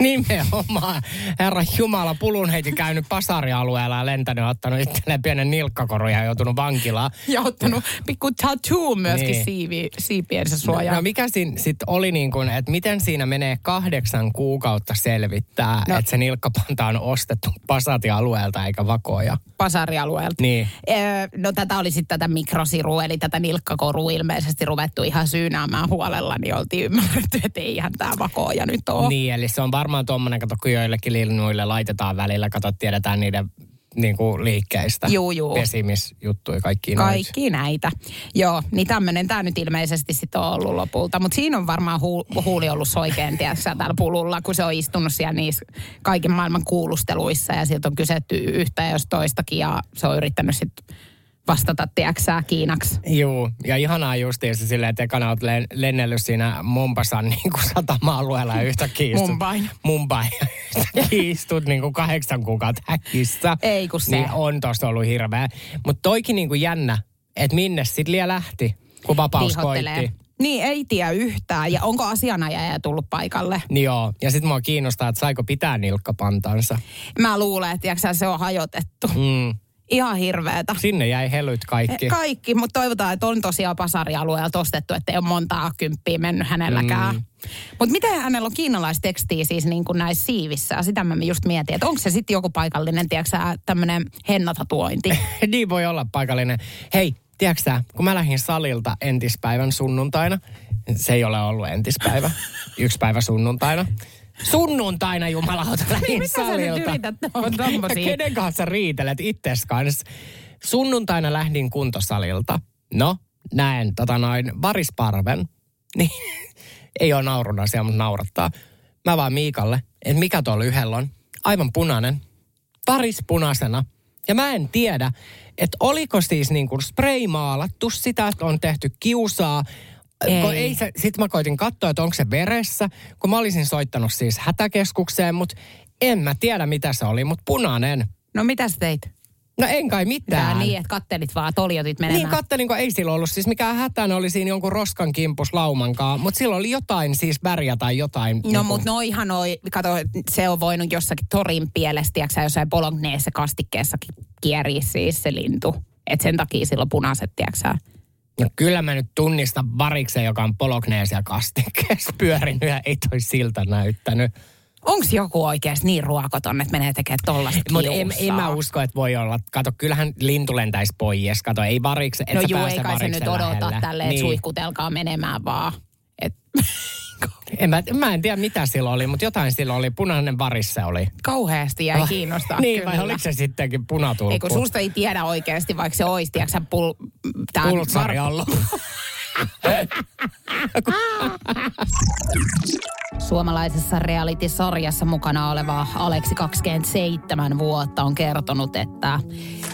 Nimenomaan. Herra Jumala, pulun heiti käynyt pasarialueella ja lentänyt, ottanut itselleen pienen nilkkakorun ja joutunut vankilaan. Ja ottanut pikku tattoo myöskin Niin. siivi, siipiensä suojaan. No mikä siinä sitten oli niin kuin, että miten siinä menee kahdeksan kuukautta selvittää, no. No. että se nilkkapanta on ostettu Pasati-alueelta eikä vakoja. pasarialueelta. Niin. Öö, no tätä oli sitten tätä mikrosirua, eli tätä nilkkorua ilmeisesti ruvettu ihan syynäämään huolella, niin oltiin ymmärretty, että eihän tämä vakooja nyt ole. Niin, eli se on varmaan tuommoinen, kato, kun joillekin linnuille laitetaan välillä, kato, tiedetään niiden niin kuin liikkeistä. Juu, juu. Pesimisjuttuja, kaikki noita. Kaikki näitä. Joo, niin tämmöinen tämä nyt ilmeisesti sitten on ollut lopulta. Mutta siinä on varmaan hu- huuli ollut soikeen, tiedätkö, täällä pululla, kun se on istunut siellä niissä kaiken maailman kuulusteluissa ja sieltä on kysetty yhtä jos toistakin ja se on yrittänyt sitten vastata, tiedätkö sä, Kiinaksi. Juu, ja ihanaa justiin se silleen, että ekana oot len- lennellyt siinä Mombasan niin kuin satama-alueella ja yhtäkkiä istut. Mumbai. Mumbai. Yhtäkkiä istut niin kuin kahdeksan kuukautta häkissä. Ei kun se. Niin on tosta ollut hirveä. Mutta toikin niin kuin jännä, että minne sit liian lähti, kun vapaus koitti. Niin, ei tiedä yhtään. Ja onko asianajaja tullut paikalle? Niin joo, ja sitten mua kiinnostaa, että saiko pitää nilkkapantansa. Mä luulen, että se on hajotettu. Mm. Ihan hirveetä. Sinne jäi helyt kaikki. Kaikki, mutta toivotaan, että on tosiaan pasarialueelta ostettu, että ei ole montaa kymppiä mennyt hänelläkään. Mm. Mutta miten hänellä on kiinalaistekstiä siis niin kuin näissä siivissä? Sitä mä just mietin, että onko se sitten joku paikallinen, tiedätkö tämmöinen hennatatuointi? niin voi olla paikallinen. Hei, tiedätkö sä, kun mä lähdin salilta entispäivän sunnuntaina, se ei ole ollut entispäivä, yksi päivä sunnuntaina. Sunnuntaina jumalauta lähdin Mitä sä nyt salilta. yrität? Ja kenen kanssa riitelet itses kanssa? Sunnuntaina lähdin kuntosalilta. No, näen tota noin varisparven. Niin, ei ole naurun asia, mutta naurattaa. Mä vaan Miikalle, että mikä tuolla yhdellä on. Aivan punainen. Varis punaisena. Ja mä en tiedä, että oliko siis niin kuin spraymaalattu sitä, että on tehty kiusaa. Ei. Kun ei se, sit mä koitin katsoa, että onko se veressä, kun mä olisin soittanut siis hätäkeskukseen, mutta en mä tiedä mitä se oli, mutta punainen. No mitä sä teit? No en kai Tää mitään. niin, että kattelit vaan, toljotit menemään. Niin kattelin, kun ei sillä ollut siis mikään hätä, ne oli siinä jonkun roskan kimpus laumankaan, mutta sillä oli jotain siis väriä tai jotain. No niinku- mutta noihan noi, kato, se on voinut jossakin torin pielessä, tiedätkö jossain bologneessa kastikkeessakin kierii siis se lintu. Et sen takia sillä on punaiset, tiedätkö. No kyllä mä nyt tunnistan variksen, joka on Pologneesia kastikkeessa pyörinyt ja ei toi siltä näyttänyt. Onks joku oikeasti niin ruokoton, että menee tekemään tollasta Mutta en, en mä usko, että voi olla. Kato, kyllähän lintu lentäisi pois. Kato, ei varikse, et No juu, ei kai se nyt odota lähelle. tälleen, että Niin. suihkutelkaa menemään vaan. Et, En mä, mä en tiedä mitä silloin oli, mutta jotain silloin oli. Punainen varissa oli. kauheasti jäi kiinnostaa niin, kyllä. vai oliko se sittenkin punatulppu? Ei kun susta ei tiedä oikeasti, vaikka se olisi, tiedätkö pul... var- ollut. Suomalaisessa reality-sarjassa mukana oleva Aleksi 27 vuotta on kertonut, että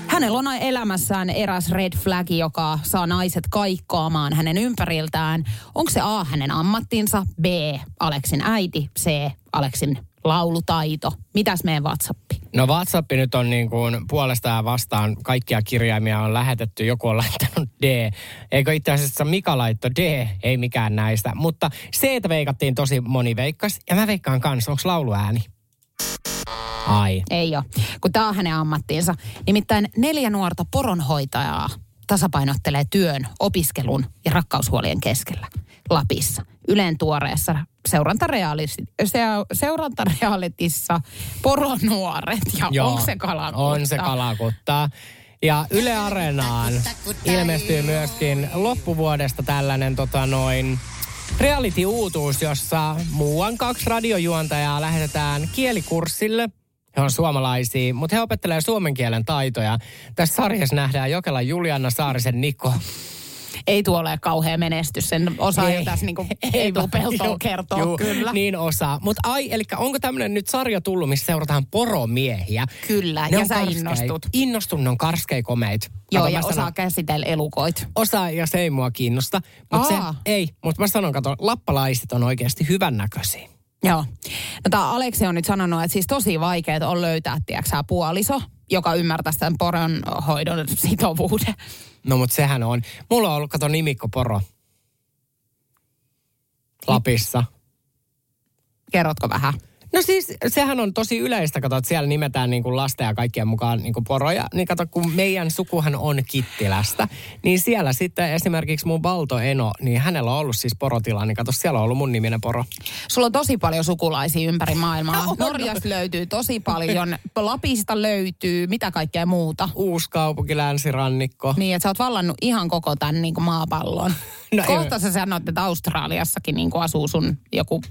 hänellä on elämässään eräs red flag, joka saa naiset kaikkoamaan hänen ympäriltään. Onko se A, hänen ammattinsa, B, Aleksin äiti, C, Aleksin laulutaito. Mitäs meidän WhatsAppi? No WhatsApp nyt on niin kuin puolesta ja vastaan. Kaikkia kirjaimia on lähetetty. Joku on D. Eikö itse asiassa Mika laitto D? Ei mikään näistä. Mutta C veikattiin tosi moni veikkas. Ja mä veikkaan kanssa. Onko lauluääni? Ai. Ei ole, kun tämä on hänen ammattiinsa. Nimittäin neljä nuorta poronhoitajaa tasapainottelee työn, opiskelun ja rakkaushuolien keskellä Lapissa. Ylen tuoreessa seurantarealitissa poronuoret. Ja onko se kalakutta? On se kalakuttaa. Ja Yle Areenaan ilmestyy myöskin loppuvuodesta tällainen tota noin reality-uutuus, jossa muuan kaksi radiojuontajaa lähetetään kielikurssille. He on suomalaisia, mutta he opettelee suomen kielen taitoja. Tässä sarjassa nähdään Jokela Juliana Saarisen Niko. Ei tuo ole kauhea menestys. Sen osaa jo Ei. tässä niinku Ei Juu, kertoa juu, kyllä. Niin osaa. Mutta ai, eli onko tämmöinen nyt sarja tullut, missä seurataan poromiehiä? Kyllä, Ne ja sä karskei. innostut. Innostun, ne on karskei komeit. Joo, Kato, ja osaa sanon- käsitellä elukoit. osaa ja se ei mua kiinnosta. Mutta se ei. Mutta mä sanon, kato, lappalaiset on oikeasti hyvännäköisiä. Joo. No tämä Aleksi on nyt sanonut, että siis tosi vaikeaa on löytää, tiedätkö puoliso, joka ymmärtäisi tämän poronhoidon sitovuuden. No mutta sehän on. Mulla on ollut, kato, nimikko Poro. Lapissa. Kerrotko vähän? No siis sehän on tosi yleistä, kato, että siellä nimetään niin kuin lasten ja kaikkien mukaan niin kuin poroja. Niin kato, kun meidän sukuhan on Kittilästä, niin siellä sitten esimerkiksi mun Balto Eno, niin hänellä on ollut siis porotila, niin kato, siellä on ollut mun niminen poro. Sulla on tosi paljon sukulaisia ympäri maailmaa. Norjasta löytyy tosi paljon, Lapista löytyy, mitä kaikkea muuta. Uuskaupunki, länsirannikko. Niin, että sä oot vallannut ihan koko tämän niin kuin maapallon. No No, ei- Kohta sä sanot, että Australiassakin niin kuin asuu sun joku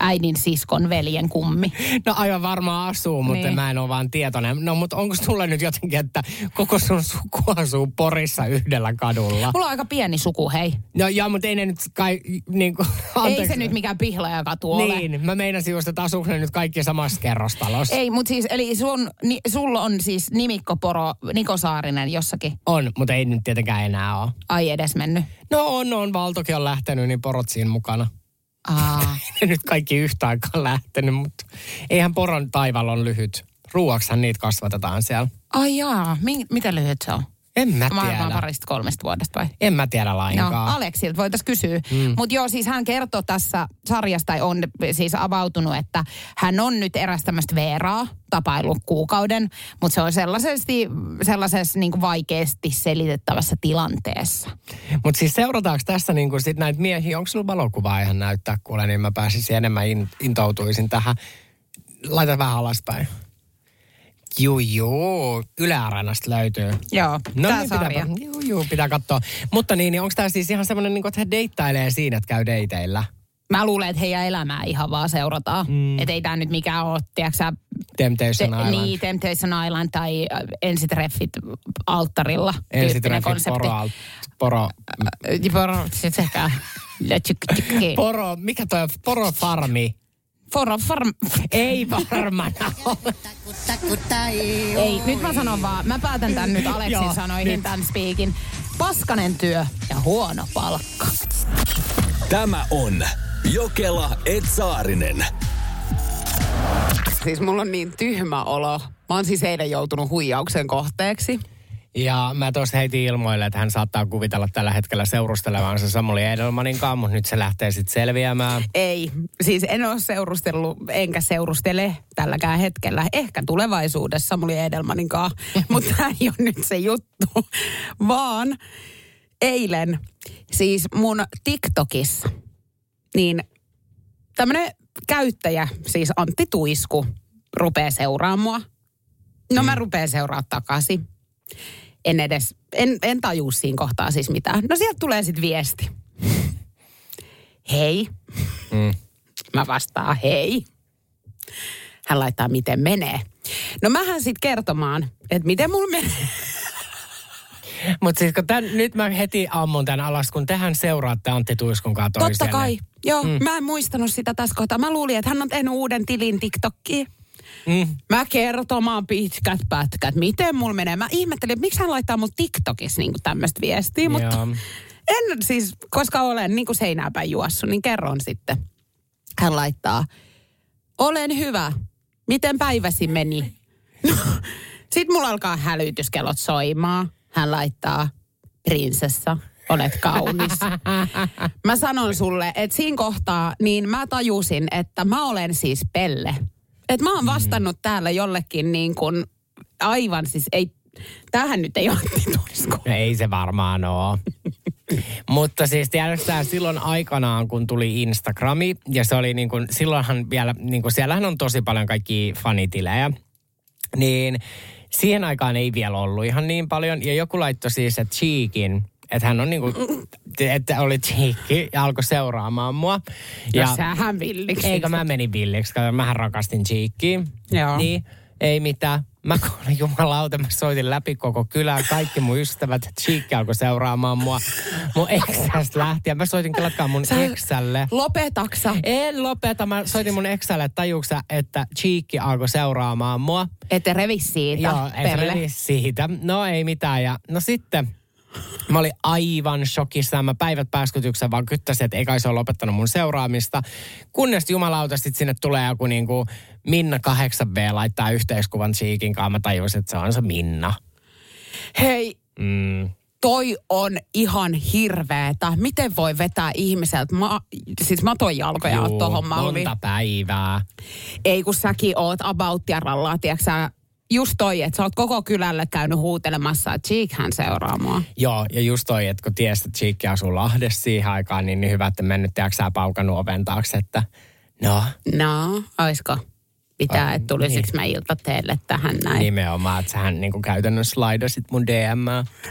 äidin siskon veljen kummi. No aivan varmaan asuu, mutta Niin. niin. mä en ole vaan tietoinen. No mutta onko sulla nyt jotenkin, että koko sun suku asuu Porissa yhdellä kadulla? Mulla on aika pieni suku, hei. No joo, mutta ei ne nyt kai, niin kuin, Ei se nyt mikään pihlajakatu ole. Niin, mä meinasin just, että asuuko ne nyt kaikki samassa kerrostalossa. Ei, mutta siis, eli sun, ni, sulla on siis nimikko Poro, Niko Saarinen jossakin. On, mutta ei nyt tietenkään enää ole. Ai edes mennyt. No on, on. Valtokin on lähtenyt, niin porot siinä mukana. Aa. Nyt kaikki yhtä aikaa lähtenyt, mutta eihän poron taival on lyhyt. Ruuaksihan niitä kasvatetaan siellä. Ai jaa, Mi- miten lyhyt se on? En mä Varmaan tiedä. parista kolmesta vuodesta vai? En mä tiedä No, lainkaan. Aleksilta voitaisiin kysyä. Mm. Mutta joo, siis hän kertoo tässä sarjasta, tai on siis avautunut, että hän on nyt eräs tämmöistä Veeraa tapaillut kuukauden, mutta se on sellaisesti, sellaisessa niin kuin vaikeasti selitettävässä tilanteessa. Mutta siis seurataanko tässä niinku sit näitä miehiä? Onko sulla valokuvaa ihan näyttää kuule, niin mä pääsisin enemmän in, intoutuisin tähän. Laita vähän alaspäin. Juu, juu. Yle Areenasta löytyy. Joo, No tää niin, sarja. pitääpä, juu, juu, pitää katsoa. Mutta niin, niin onko tämä siis ihan semmoinen, niin että he deittailee siinä, että käy deiteillä? Mä luulen, että heidän elämää ihan vaan seurataan. Mm. Että ei tämä nyt mikään ole, tiedätkö Temptation te, Island. niin, Temptation Island tai äh, ensitreffit alttarilla. Ensitreffit konsepti. poro, alt- poro, Äh, Poro, se sekä. poro, mikä toi on? Poro farm. Ei varmana ole. Ei, nyt mä sanon vaan, mä päätän tän nyt Aleksin Joo, sanoihin nyt. tämän speakin. Paskanen työ ja huono palkka. Tämä on Jokela Etsaarinen. Siis mulla on niin tyhmä olo. Mä oon siis eilen joutunut huijauksen kohteeksi. Ja mä tuossa heitin ilmoille, että hän saattaa kuvitella tällä hetkellä seurustelevansa Samuli Edelmanin kanssa, mutta nyt se lähtee sitten selviämään. Ei, siis en ole seurustellut, enkä seurustele tälläkään hetkellä. Ehkä tulevaisuudessa Samuli Edelmanin kanssa, mutta tämä ei ole nyt se juttu. Vaan eilen, siis mun TikTokissa, niin tämmönen käyttäjä, siis Antti Tuisku, rupeaa seuraamaan mua. No mä rupean seuraamaan takaisin. En edes, en, en tajuu siinä kohtaa siis mitään. No sieltä tulee sitten viesti. Hei. Mm. Mä vastaan hei. Hän laittaa miten menee. No mähän sitten kertomaan, että miten mulla menee. Mutta siis kun tän, nyt mä heti ammun tämän alas, kun tehän seuraatte Antti Tuiskun kanssa Totta kai. Joo, mm. mä en muistanut sitä tässä kohtaa. Mä luulin, että hän on tehnyt uuden tilin TikTokkiin. Mm. Mä kertomaan pitkät pätkät, miten mulla menee. Mä ihmettelin, että miksi hän laittaa mulle TikTokissa niin tämmöistä viestiä, mutta Joo. en siis, koska olen niin seinääpäin juossut, niin kerron sitten. Hän laittaa, olen hyvä. Miten päiväsi meni? No, Sitten mulla alkaa hälytyskellot soimaan. Hän laittaa, prinsessa, olet kaunis. Mä sanon sulle, että siinä kohtaa, niin mä tajusin, että mä olen siis Pelle. Että mä oon vastannut täällä jollekin niin kuin aivan siis ei, tämähän nyt ei ole Tuisku. No ei se varmaan ole. Mutta siis tiedätkö silloin aikanaan, kun tuli Instagrami, ja se oli niin kuin, silloinhan vielä, niin kuin siellähän on tosi paljon kaikki fanitilejä, niin siihen aikaan ei vielä ollut ihan niin paljon. Ja joku laittoi siis, että Cheekin, että hän on niin kuin, että oli Cheekki ja alkoi seuraamaan mua. Ja sähän villiksi. Eikö mä menin villiksi, kato mähän rakastin Cheekkiä. Joo. Niin, ei mitään. Mä kuulin jumalauta, mä soitin läpi koko kylää, kaikki mun ystävät, Cheekki alkoi seuraamaan mua. Mun eksästä lähtien. Mä soitin kelatkaa mun Sä- eksälle. Lopetaksa. En lopeta, mä soitin mun eksälle, että tajuuksa, että Cheekki alkoi seuraamaan mua. Ette revi siitä, Joo, et revi siitä. No ei mitään. Ja, no sitten mä olin aivan shokissa. Mä päivät pääskytyksen vaan kyttäsin, että ei kai se ole lopettanut mun seuraamista. Kunnes jumalauta sit sinne tulee joku niinku Minna 8B laittaa yhteiskuvan Cheekin kanssa. Mä tajusin, että se on se Minna. Hei, Mm. toi on ihan hirveetä. Miten voi vetää ihmiseltä ma- siis maton jalkoja tuohon malliin? monta päivää. Ei kun säkin oot about tiedätkö just toi, että sä oot koko kylälle käynyt huutelemassa, että Cheek hän seuraa mua. Joo, ja just toi, että kun tiesit, että Cheekki asuu Lahdessa siihen aikaan, niin, niin hyvä, että mennyt, tiedätkö paukannut oven taakse, että no, No, oisko? Pitää, Ah, että tulisiko niin. mä iltateelle tähän näin. nimenomaan, että sähän niin kuin käytännössä slaidasit mun DM.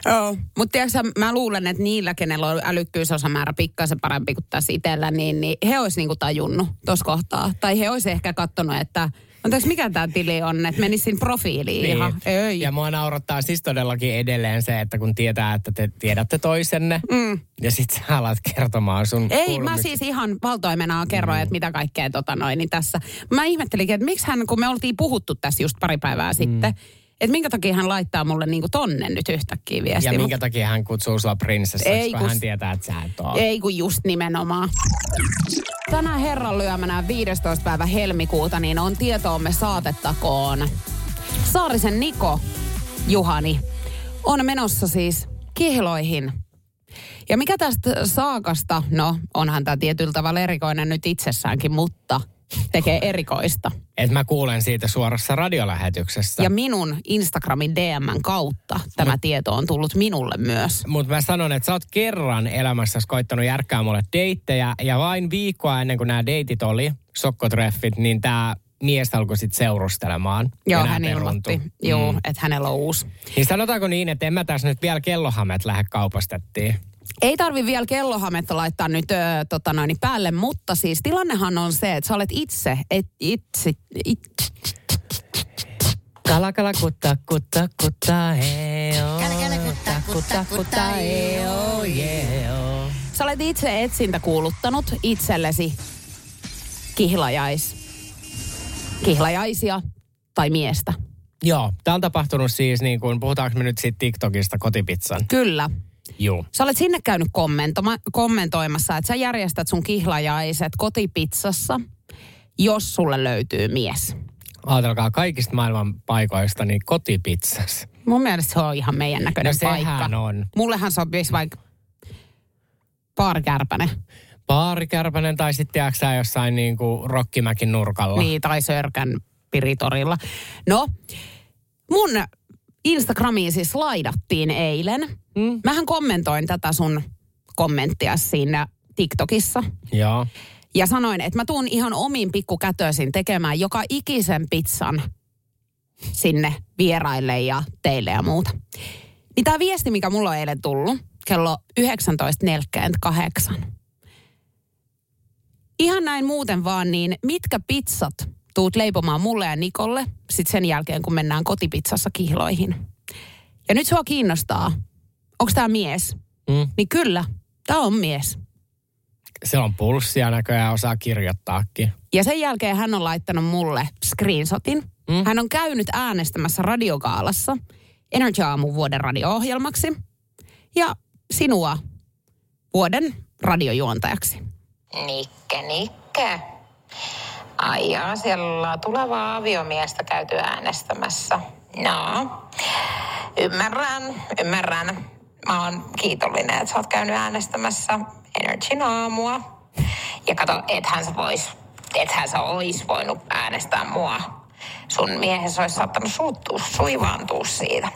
Joo. Mutta tiedätkö, mä luulen, että niillä, kenellä on älykkyysosamäärä pikkasen parempi kuin tässä itsellä, niin, niin he olisi niinku tajunnut tuossa kohtaa. Tai he olisi ehkä katsonut, että anteeksi, mikä tämä tili on, että menisin profiiliin niin. ihan. Ei. Ja mua naurattaa siis todellakin edelleen se, että kun tietää, että te tiedätte toisenne, Mm. ja sit sä alat kertomaan sun Ei, mä kuulumista. siis ihan valtoimenaan kerroin, Mm. että mitä kaikkea tota noin, niin tässä. Mä ihmettelinkin, että miksi hän, kun me oltiin puhuttu tässä just pari päivää sitten, että minkä takia hän laittaa mulle niinku tonne nyt yhtäkkiä viestiä. Ja minkä takia hän kutsuu sua prinsessaksi, Ei, kun kun- hän tietää, että sä et oo. Ei kun just nimenomaan. Tänään herran lyömänä 15. päivä helmikuuta, niin on tietoomme saatettakoon. Saarisen Niko, Juhani, on menossa siis kihloihin. Ja mikä tästä saakasta, no onhan tämä tietyllä tavalla erikoinen nyt itsessäänkin, mutta tekee erikoista. Et mä kuulen siitä suorassa radiolähetyksessä. Ja minun Instagramin DMn kautta tämä tieto on tullut minulle myös. Mutta mä sanon, että sä oot kerran elämässäsi koittanut järkkää mulle deittejä, ja vain viikkoa ennen kuin nämä deitit oli, sokkotreffit, niin tämä mies alkoi sitten seurustelemaan. Joo, hän ilmoitti, joo, että hänellä on uusi. Niin sanotaanko niin, että en mä tässä nyt vielä kellohamet lähde kaupastettiin. Ei tarvi vielä kellohametta laittaa nyt ö, tota noin, päälle, mutta siis tilannehan on se, että sä olet itse, et, itse, it, Kala kala kutta kutta kutta heo. Kala kala kutta kutta kutta heo, yeah. sä olet itse etsintä kuuluttanut itsellesi kihlajais, kihlajaisia tai miestä. Joo, tää on tapahtunut siis niin kuin, puhutaanko me nyt siitä TikTokista kotipizzan? Kyllä. Joo. Sä olet sinne käynyt kommentoimassa, että sä järjestät sun kihlajaiset kotipizzassa, jos sulle löytyy mies. Ajatelkaa kaikista maailman paikoista, niin kotipizzas. Mun mielestä se on ihan meidän näköinen No paikka. on. Mullehan sopisi vaikka baarikärpäne. Baarikärpänen tai sitten sä jossain niin kuin Rokkimäkin nurkalla. Niin, tai Sörkän piritorilla. No, mun Instagramiin siis laidattiin eilen. Mm. Mähän kommentoin tätä sun kommenttia siinä TikTokissa. Joo. Ja sanoin, että mä tuun ihan omin pikkukätöisin tekemään joka ikisen pizzan sinne vieraille ja teille ja muuta. Niin tämä viesti, mikä mulla on eilen tullut, kello 19.48. Ihan näin muuten vaan, niin mitkä pizzat tuut leipomaan mulle ja Nikolle sitten sen jälkeen, kun mennään kotipizzassa kihloihin? Ja nyt sua kiinnostaa, onko tämä mies? Mm. Niin kyllä, tämä on mies. Se on pulssia näköjään, osaa kirjoittaakin. Ja sen jälkeen hän on laittanut mulle screenshotin. Mm. Hän on käynyt äänestämässä radiokaalassa Energy Aamun vuoden radio-ohjelmaksi ja sinua vuoden radiojuontajaksi. Nikke, Nikke. Ai siellä tulevaa aviomiestä käyty äänestämässä. No, ymmärrän, ymmärrän. Mä oon kiitollinen, että sä oot käynyt äänestämässä Energyn aamua. Ja kato, ethän sä vois, ethän sä ois voinut äänestää mua. Sun miehesi olisi saattanut suuttua, suivaantua siitä.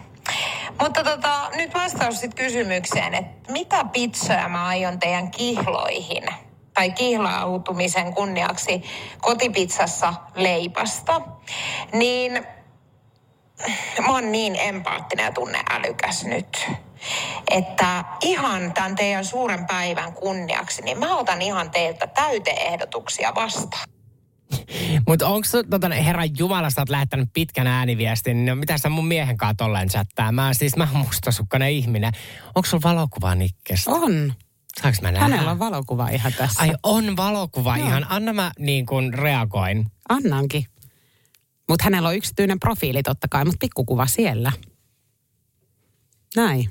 Mutta tota, nyt vastaus sitten kysymykseen, että mitä pizzoja mä aion teidän kihloihin tai kihlautumisen kunniaksi kotipizzassa leipasta, niin mä oon niin empaattinen ja tunneälykäs nyt, että ihan tämän teidän suuren päivän kunniaksi, niin mä otan ihan teiltä täyteehdotuksia vastaan. Mutta onko tota, herran Jumala, sä oot lähettänyt pitkän ääniviestin, niin no, mitä sä mun miehen kanssa tolleen chattaa? Mä siis, mä oon mustasukkainen ihminen. Onko sulla valokuva Nikkestä? On. Saanko mä nähdä? Hänellä on valokuva ihan tässä. Ai on valokuva Joo. ihan. Anna mä niin kuin reagoin. Annankin. Mutta hänellä on yksityinen profiili totta kai, mutta pikkukuva siellä. Näin.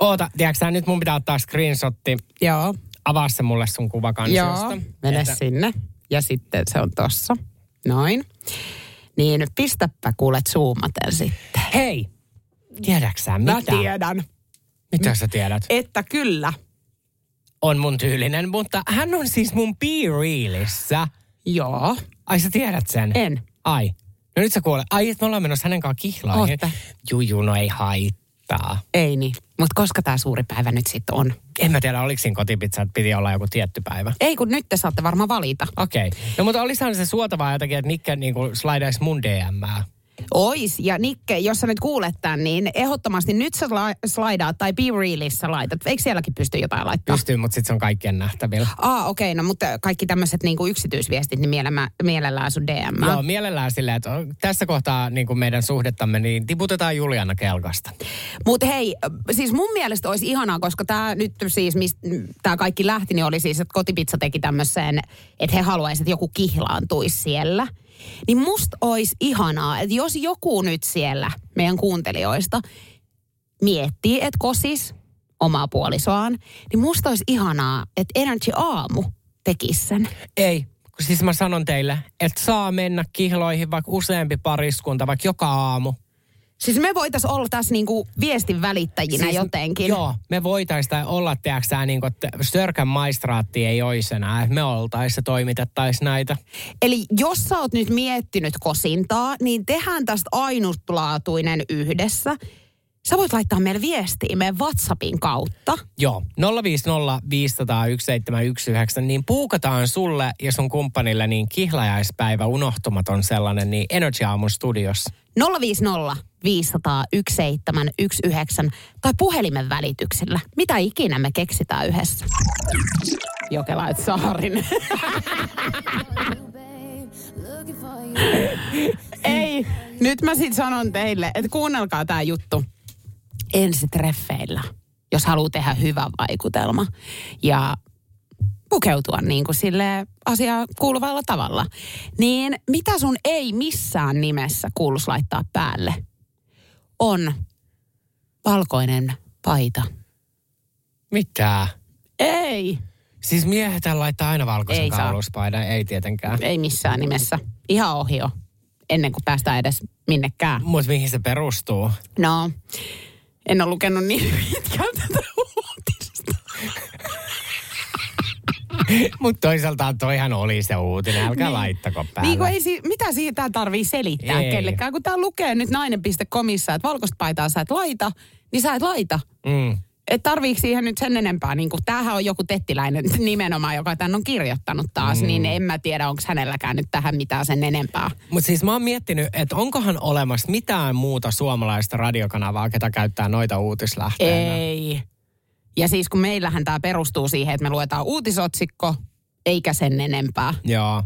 Oota, tiedätkö nyt mun pitää ottaa screenshotti. Joo. Avaa se mulle sun kuvakansiosta. Joo, mene Että- sinne. Ja sitten se on tossa. Noin. Niin pistäpä kuulet zoomaten sitten. Hei, tiedätkö mitä? Mä tiedän. Mitä sä tiedät? Että kyllä. On mun tyylinen, mutta hän on siis mun B-reelissä. Joo. Ai sä tiedät sen? En. Ai. No nyt sä kuulet. Ai, että me ollaan menossa hänen kanssaan kihlaihin. Ootte. Juju, no ei haittaa. Ei niin. Mutta koska tämä suuri päivä nyt sitten on? En mä tiedä, oliko siinä kotipizza, että piti olla joku tietty päivä. Ei kun nyt te saatte varmaan valita. Okei. Okay. No mutta olisihan se suotavaa jotakin, että Nikke niinku slaidaisi mun DMää. Ois. Ja Nikke, jos sä nyt kuulet tämän, niin ehdottomasti nyt sä la- slaidaat tai Be Realissä laitat. Eikö sielläkin pysty jotain laittaa? Pystyy, mutta sitten se on kaikkien nähtävillä. Aa, okei. Okay, no mutta kaikki tämmöiset niinku yksityisviestit, niin mielellään, mielellään sun DM. Joo, mielellään silleen, että tässä kohtaa niin kuin meidän suhdettamme, niin tiputetaan Juliana kelkasta. Mutta hei, siis mun mielestä olisi ihanaa, koska tämä nyt siis, tämä kaikki lähti, niin oli siis, että kotipizza teki tämmöiseen, että he haluaisivat, että joku kihlaantuisi siellä. Niin musta olisi ihanaa, että jos joku nyt siellä meidän kuuntelijoista miettii, että kosis omaa puolisoaan, niin musta olisi ihanaa, että Energy Aamu tekisi sen. Ei, siis mä sanon teille, että saa mennä kihloihin vaikka useampi pariskunta, vaikka joka aamu. Siis me voitaisiin olla tässä niinku viestin välittäjinä siis, jotenkin. Joo, me voitaisiin tai olla, tiedätkö niin kuin, että Sörkän maistraatti ei olisi enää, että me oltaisiin ja toimitettaisiin näitä. Eli jos sä oot nyt miettinyt kosintaa, niin tehdään tästä ainutlaatuinen yhdessä. Sä voit laittaa meille viestiä meidän WhatsAppin kautta. Joo, 050 500 1719, niin puukataan sulle ja sun kumppanille niin kihlajaispäivä unohtumaton sellainen, niin Energy Aamun studiossa. 050 500 1719 tai puhelimen välityksellä. Mitä ikinä me keksitään yhdessä. Jokela et Saarin. Ei, nyt mä sit sanon teille, että kuunnelkaa tää juttu ensitreffeillä, jos haluaa tehdä hyvä vaikutelma ja pukeutua niin kuin sille asiaa kuuluvalla tavalla. Niin mitä sun ei missään nimessä kuuluisi laittaa päälle? On valkoinen paita. Mitä? Ei. Siis miehet laittaa aina valkoisen Ei kauluspaidan, ei tietenkään. Ei missään nimessä. Ihan ohio. Ennen kuin päästään edes minnekään. Mutta mihin se perustuu? No, en ole lukenut niin pitkään tätä uutista. Mutta toisaalta toihan oli se uutinen, älkää Niin. laittako päälle. Niin ei, si- mitä siitä tarvii selittää Ei. kellekään, kun tää lukee nyt nainen.comissa, että valkoista paitaa sä et laita, niin sä et laita. Mm. Et tarviiko siihen nyt sen enempää, niin kuin, tämähän on joku tettiläinen nimenomaan, joka tämän on kirjoittanut taas, mm. niin en mä tiedä, onko hänelläkään nyt tähän mitään sen enempää. Mutta siis mä oon miettinyt, että onkohan olemassa mitään muuta suomalaista radiokanavaa, ketä käyttää noita uutislähteenä. Ei. Ja siis kun meillähän tämä perustuu siihen, että me luetaan uutisotsikko, eikä sen enempää.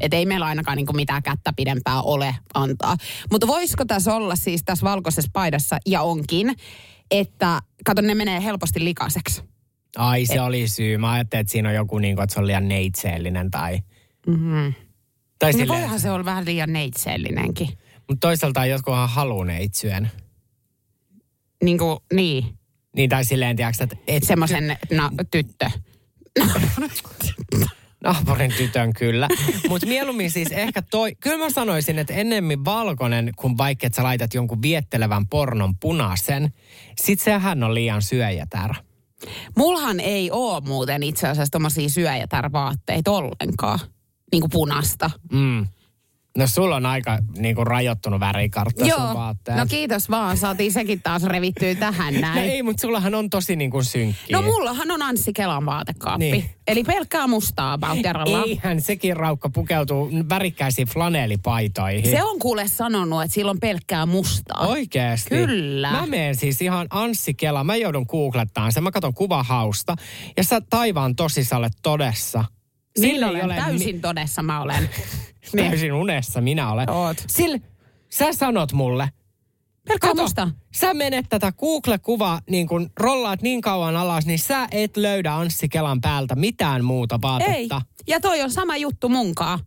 Että ei meillä ainakaan niinku mitään kättä pidempää ole antaa. Mutta voisiko tässä olla siis tässä valkoisessa paidassa, ja onkin, että kato ne menee helposti likaseksi. Ai se oli syy. Mä ajattelin, että siinä on joku niin kuin, että se on liian neitseellinen tai... Mm-hmm. Tai no silleen, voihan se olla vähän liian neitseellinenkin. mutta toisaalta jotkuhan haluaa neitsyön. Niin kuin, niin. Niin tai silleen, tiedätkö, että et Semmoisen na, tyttö. Naapurin tytön kyllä. Mutta mieluummin siis ehkä toi, kyllä mä sanoisin, että ennemmin valkoinen, kuin vaikka sä laitat jonkun viettelevän pornon punaisen. Sit sehän on liian syöjätär. Mullahan ei ole muuten itse asiassa tommosia syöjätärvaatteita ollenkaan. Niin kuin punasta. Mm. No sulla on aika niinku rajoittunut värikartta sun Joo, vaatteet. no kiitos vaan. Saatiin sekin taas revittyä tähän No näin. ei, mutta sullahan on tosi niinku synkkiä. No mullahan on Anssi Kelan vaatekaappi. Niin. Niin. Eli pelkkää mustaa about kerrallaan. Eihän sekin raukka pukeutuu värikkäisiin flanelipaitoihin. Se on kuule sanonut, että sillä on pelkkää mustaa. Oikeesti? Kyllä. Mä menen siis ihan Anssi Kela, mä joudun googlettaan sen, mä katson kuvahausta ja sä taivaan tosisalle todessa. Niin Sillä ei olen, ole täysin todessa mä olen. Mi- täysin unessa minä olen. Oot. Sillä, sä sanot mulle, Kato, musta. sä menet tätä Google-kuvaa, niin kun rollaat niin kauan alas, niin sä et löydä Anssi Kelan päältä mitään muuta Ei. vaatetta. Ja toi on sama juttu munkaan.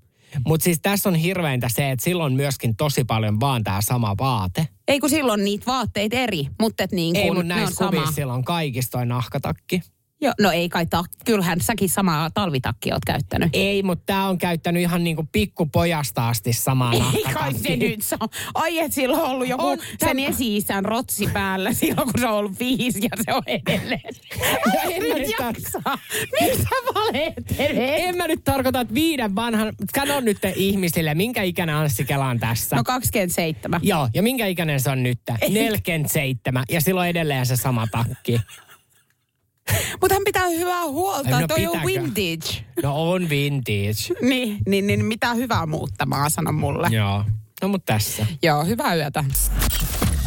Mutta siis tässä on hirveintä se, että silloin myöskin tosi paljon vaan tämä sama vaate. Ei kun silloin niitä vaatteita eri, mutta et niin Ei kuin mun ne on näissä sama. kuvissa silloin kaikista toi nahkatakki. Joo, no ei kai, ta- kyllähän säkin samaa talvitakkia oot käyttänyt. Ei, mutta tämä on käyttänyt ihan niinku pikkupojasta asti samaa Ei kai se nyt on. Ai et sillä on ollut joku On sen tämä- esi-isän rotsi päällä silloin, kun se on ollut viisi ja se on edelleen. Ai en nyt jaksaa. Miksi sä valehtelet? En mä nyt tarkoita, että viiden vanhan... Sano nyt te ihmisille, minkä ikäinen Anssi Kela on tässä. No 27. Joo, ja minkä ikäinen se on nyt? 47. Ja silloin edelleen se sama takki. Mutta hän pitää hyvää huolta. No Toi on vintage. No on vintage. Niin, niin, niin mitä hyvää muuttamaa, sano mulle. Joo. No mut tässä. Joo, hyvää yötä.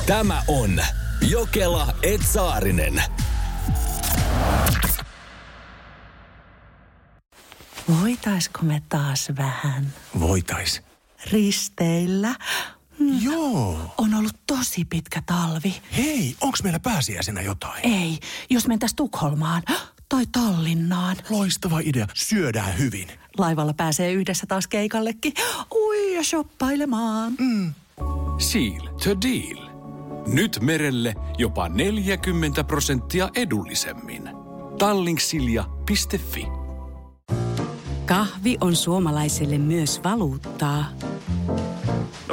Tämä on Jokela Etsaarinen. Voitaisko me taas vähän Voitais. risteillä? Joo. On ollut tosi pitkä talvi. Hei, onks meillä pääsiäisenä jotain? Ei, jos mentäis Tukholmaan tai Tallinnaan. Loistava idea. Syödään hyvin. Laivalla pääsee yhdessä taas keikallekin. Ui ja shoppailemaan. Seal to deal. Nyt merelle jopa 40 prosenttia edullisemmin. Tallingsilja.fi Kahvi on suomalaiselle myös valuuttaa.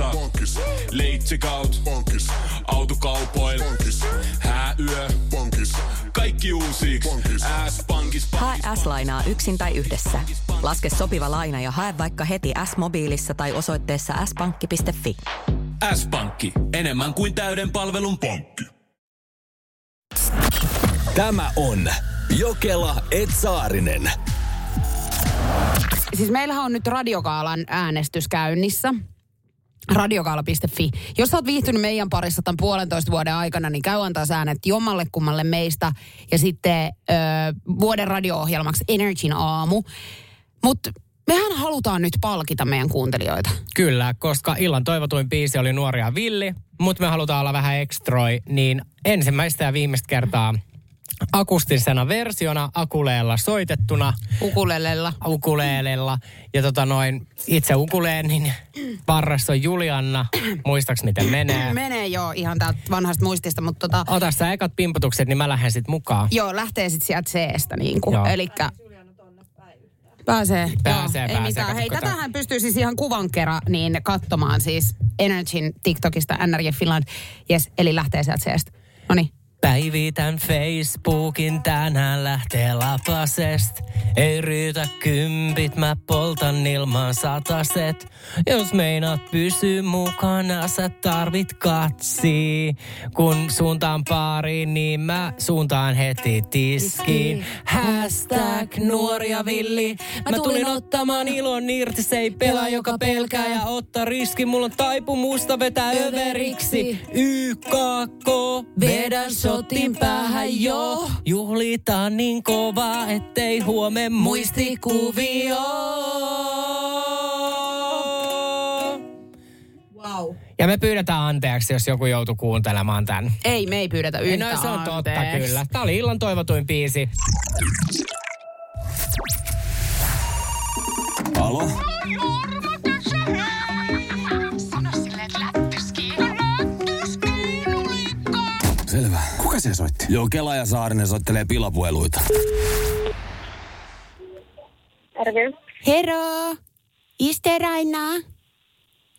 Polttereissa. Bonkis. Leitsikaut. Bonkis. Autokaupoil. Bonkis. Hääyö. Bonkis. Kaikki uusi. S-pankis. Hae S-lainaa yksin tai yhdessä. Laske sopiva laina ja hae vaikka heti S-mobiilissa tai osoitteessa s-pankki.fi. S-pankki. Enemmän kuin täyden palvelun pankki. Tämä on Jokela Etsaarinen. Siis meillähän on nyt Radiokaalan äänestys käynnissä. Radiokaala.fi. Jos oot viihtynyt meidän parissa tämän puolentoista vuoden aikana, niin käy antaa äänet jommalle kummalle meistä. Ja sitten ö, vuoden radio-ohjelmaksi Energyn aamu. Mutta mehän halutaan nyt palkita meidän kuuntelijoita. Kyllä, koska illan toivotuin biisi oli Nuoria Villi, mutta me halutaan olla vähän ekstroi, niin ensimmäistä ja viimeistä kertaa akustisena versiona, akuleella soitettuna. Ukulelella. Ukuleelella. Ja tota noin, itse ukuleenin varressa on Julianna. Muistaks miten menee? Menee jo ihan täältä vanhasta muistista, mutta tota, Ota sä ekat pimputukset, niin mä lähden sit mukaan. joo, lähtee sitten sieltä C-stä niinku. Joo. Elikkä Pääsee. Pääsee, Joo, pääsee. Ei mitään. Kato, Hei, tätähän pystyy siis ihan kuvan kerran niin katsomaan siis Energyn TikTokista NRJ Finland. Yes, eli lähtee sieltä seestä. No niin. Päivitän Facebookin, tänään lähtee lapasest. Ei riitä kympit, mä poltan ilman sataset. Jos meinaat pysyä mukana, sä tarvit katsi. Kun suuntaan pariin, niin mä suuntaan heti tiskiin. Hashtag nuoria villi. Mä tulin ottamaan ilon irti, se ei pelaa, joka pelkää ja ottaa riski. Mulla on taipumusta vetää överiksi. YKK, vedän shotin päähän jo. Juhlitaan niin kovaa, ettei huome muistikuvio. Wow. Ja me pyydetään anteeksi, jos joku joutuu kuuntelemaan tämän. Ei, me ei pyydetä No yhtään se on totta anteeksi. kyllä. Tämä oli illan toivotuin biisi. Alo? Kuka se soitti? Joo, Kela ja Saarinen soittelee pilapueluita. Terve. Hero, is there Raina?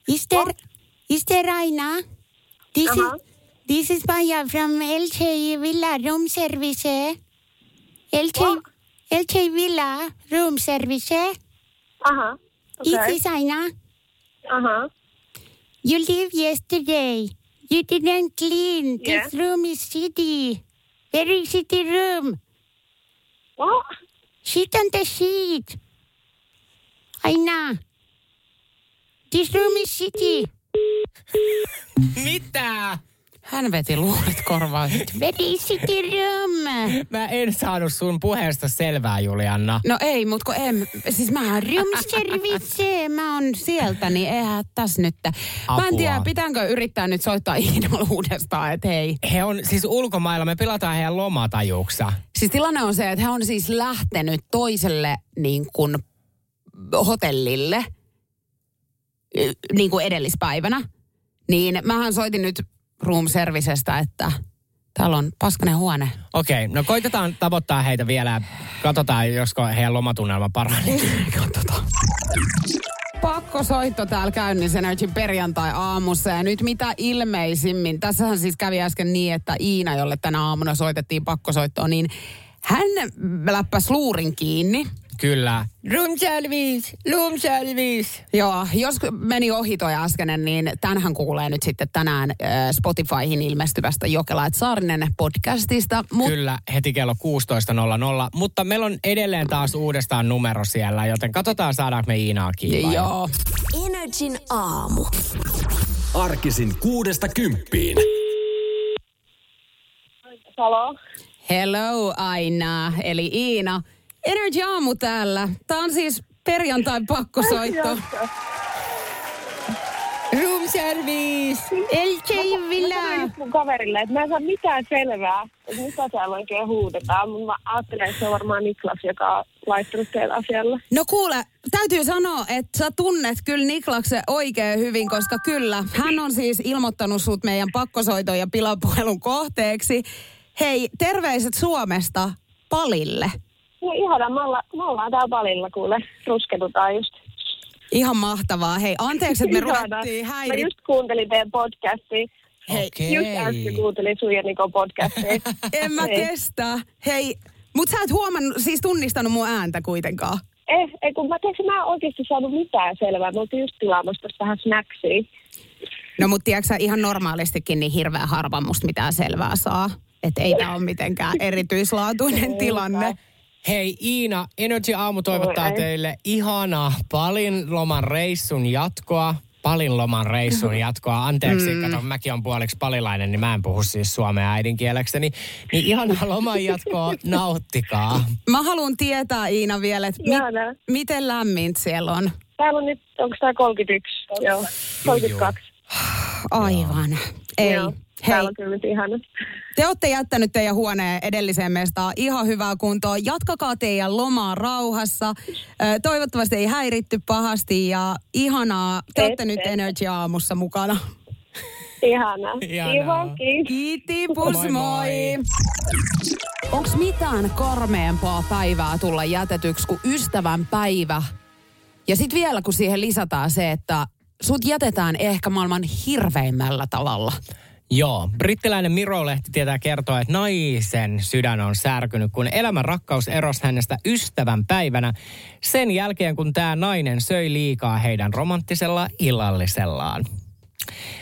Is there, is there Raina? This Uh-huh. is this is Maya from LJ Villa Room Service. LJ LJ Villa Room Service. Uh-huh. This Okay. is Aina. Uh-huh. You leave yesterday. You didn't clean. Yeah. This room is shitty. Very shitty room. What? Shit on the sheet. Aina. This room is shitty. Mitä? Hän veti luurit korvaan. Shitty room. Mä en saanut sun puheesta selvää, Julianna. No ei, mutta kun en, siis mä oon room service, mä oon sieltä, niin eihän tässä nyt. Mä en Apua. tiedä, pitääkö yrittää nyt soittaa Iidalle uudestaan, että hei. He on siis ulkomailla, me pilataan heidän lomatajuksa. Siis tilanne on se, että hän on siis lähtenyt toiselle niin kuin hotellille niin kuin edellispäivänä. Niin mähän soitin nyt room servicestä, että täällä on paskanen huone. Okei, no koitetaan tavoittaa heitä vielä. Katsotaan, josko heidän lomatunnelma paranee. Katsotaan. Pakko soitto täällä käynnissä Energyn perjantai-aamussa ja nyt mitä ilmeisimmin. Tässähän siis kävi äsken niin, että Iina, jolle tänä aamuna soitettiin pakkosoittoon, niin hän läppäs luurin kiinni. Kyllä. Room service, room service. Joo, jos meni ohi toi äskeinen, niin tänhän kuulee nyt sitten tänään Spotifyhin ilmestyvästä Jokela et Saarinen podcastista. Mut Kyllä, heti kello 16.00. Mutta meillä on edelleen taas uudestaan numero siellä, joten katsotaan saadaanko me Iinaa kiinni. Joo. Energin aamu. Arkisin kuudesta kymppiin. Halo. Hello Aina, eli Iina. Energy Aamu täällä. Tää on siis perjantai pakkosoitto. Room service. LJ Villa. Mä sanoin mun kaverille, että mä en saa mitään selvää, että mitä täällä oikein huudetaan. Mutta mä ajattelen, että se on varmaan Niklas, joka on laittanut teille asialle. No kuule, täytyy sanoa, että sä tunnet kyllä Niklaksen oikein hyvin, koska kyllä, hän on siis ilmoittanut sut meidän pakkosoiton ja pilapuhelun kohteeksi. Hei, terveiset Suomesta Palille. No ihana, me ollaan, me ollaan täällä palilla kuule, rusketutaan just. Ihan mahtavaa. Hei, anteeksi, että me ruvettiin Mä häiri... just kuuntelin teidän podcastia. Hei, Just äsken kuuntelin sun ja Nikon podcastia. En mä Ei. kestä. Hei, mut sä et huomannut, siis tunnistanut mun ääntä kuitenkaan. Eh, ei kun mä tiedätkö, mä en oikeasti saanut mitään selvää. Mä oltiin just tilaamassa tästä vähän snacksia. No mut tiedätkö sä, ihan normaalistikin niin hirveän harva musta mitään selvää saa. Että ei tää ole mitenkään erityislaatuinen tilanne. Hei Iina, Energy Aamu toivottaa Oi, ei. teille ihanaa palin loman reissun jatkoa. Palin loman reissun jatkoa. Anteeksi, Mm. kato, mäkin on puoliksi palilainen, niin mä en puhu siis suomea äidinkielekseni. Niin ihanaa loman jatkoa, nauttikaa. Mä haluan tietää Iina vielä, että mi- miten lämmin siellä on. Täällä on nyt, onko tää 31? Joo, 32. Aivan. Ei. Joo, Hei, Täällä on kyllä nyt ihana. te olette jättänyt teidän huoneen edelliseen mestaan ihan hyvää kuntoa. Jatkakaa teidän lomaa rauhassa. Toivottavasti ei häiritty pahasti ja ihanaa. Te olette Ette. nyt Energy Aamussa mukana. Ihanaa. Ihanaa. Kiitti, pus Moi, moi. Onks mitään karmeempaa päivää tulla jätetyksi kuin ystävän päivä? Ja sitten vielä kun siihen lisätään se, että sut jätetään ehkä maailman hirveimmällä tavalla. Joo, brittiläinen Miro-lehti tietää kertoa, että naisen sydän on särkynyt, kun elämän rakkaus erosi hänestä ystävän päivänä sen jälkeen, kun tämä nainen söi liikaa heidän romanttisella illallisellaan.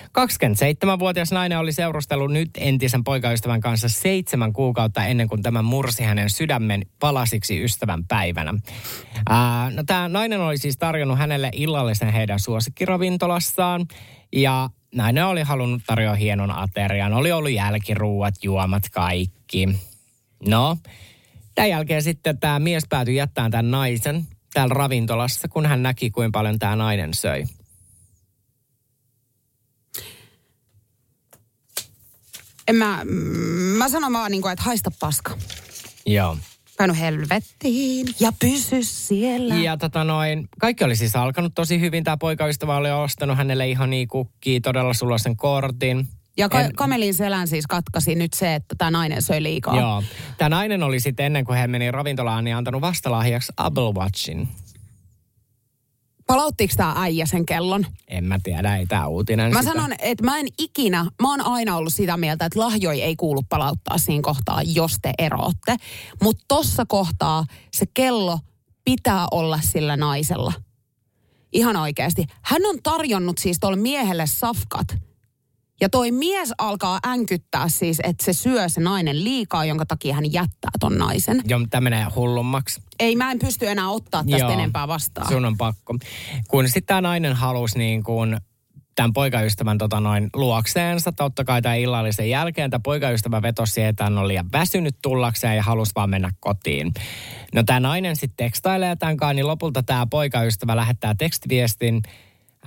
27-vuotias nainen oli seurustellut nyt entisen poikaystävän kanssa seitsemän kuukautta ennen kuin tämä mursi hänen sydämen palasiksi ystävän päivänä. Ää, no, tämä nainen oli siis tarjonnut hänelle illallisen heidän suosikkiravintolastaan ja nainen oli halunnut tarjoa hienon aterian. Oli ollut jälkiruuat, juomat, kaikki. No, tämän jälkeen sitten tämä mies päätyi jättämään tämän naisen täällä ravintolassa, kun hän näki, kuinka paljon tämä nainen söi. En mä, mä sanon vaan niin kuin, että haista paska. Joo. Painu helvettiin ja pysy siellä. Ja tota noin, kaikki oli siis alkanut tosi hyvin. Tämä poikaystävä oli ostanut hänelle ihan niin kukkia, todella sulosen kortin. Ja ka- En- kamelin selän siis katkasi nyt se, että tämä nainen söi liikaa. Joo. Tämä nainen oli sitten ennen kuin hän meni ravintolaan, niin antanut vastalahjaksi Apple Watchin. Palauttiko tämä äijä sen kellon? En mä tiedä, ei tämä uutinen Mä sitä. sanon, että mä en ikinä, mä oon aina ollut sitä mieltä, että lahjoja ei kuulu palauttaa siinä kohtaa, jos te eroatte. Mutta tossa kohtaa se kello pitää olla sillä naisella. Ihan oikeasti. Hän on tarjonnut siis tuolle miehelle safkat. Ja toi mies alkaa änkyttää siis, että se syö se nainen liikaa, jonka takia hän jättää ton naisen. Joo, tämä menee hullummaksi. Ei, mä en pysty enää ottaa tästä Joo, enempää vastaan. Sun on pakko. Kun sitten tämä nainen halusi niin kuin tämän poikaystävän tota noin luokseensa, totta kai tämän illallisen jälkeen. Tämä poikaystävä vetosi siihen, että hän oli liian väsynyt tullakseen ja halusi vaan mennä kotiin. No tämä nainen sitten tekstailee tämän kanssa, niin lopulta tämä poikaystävä lähettää tekstiviestin.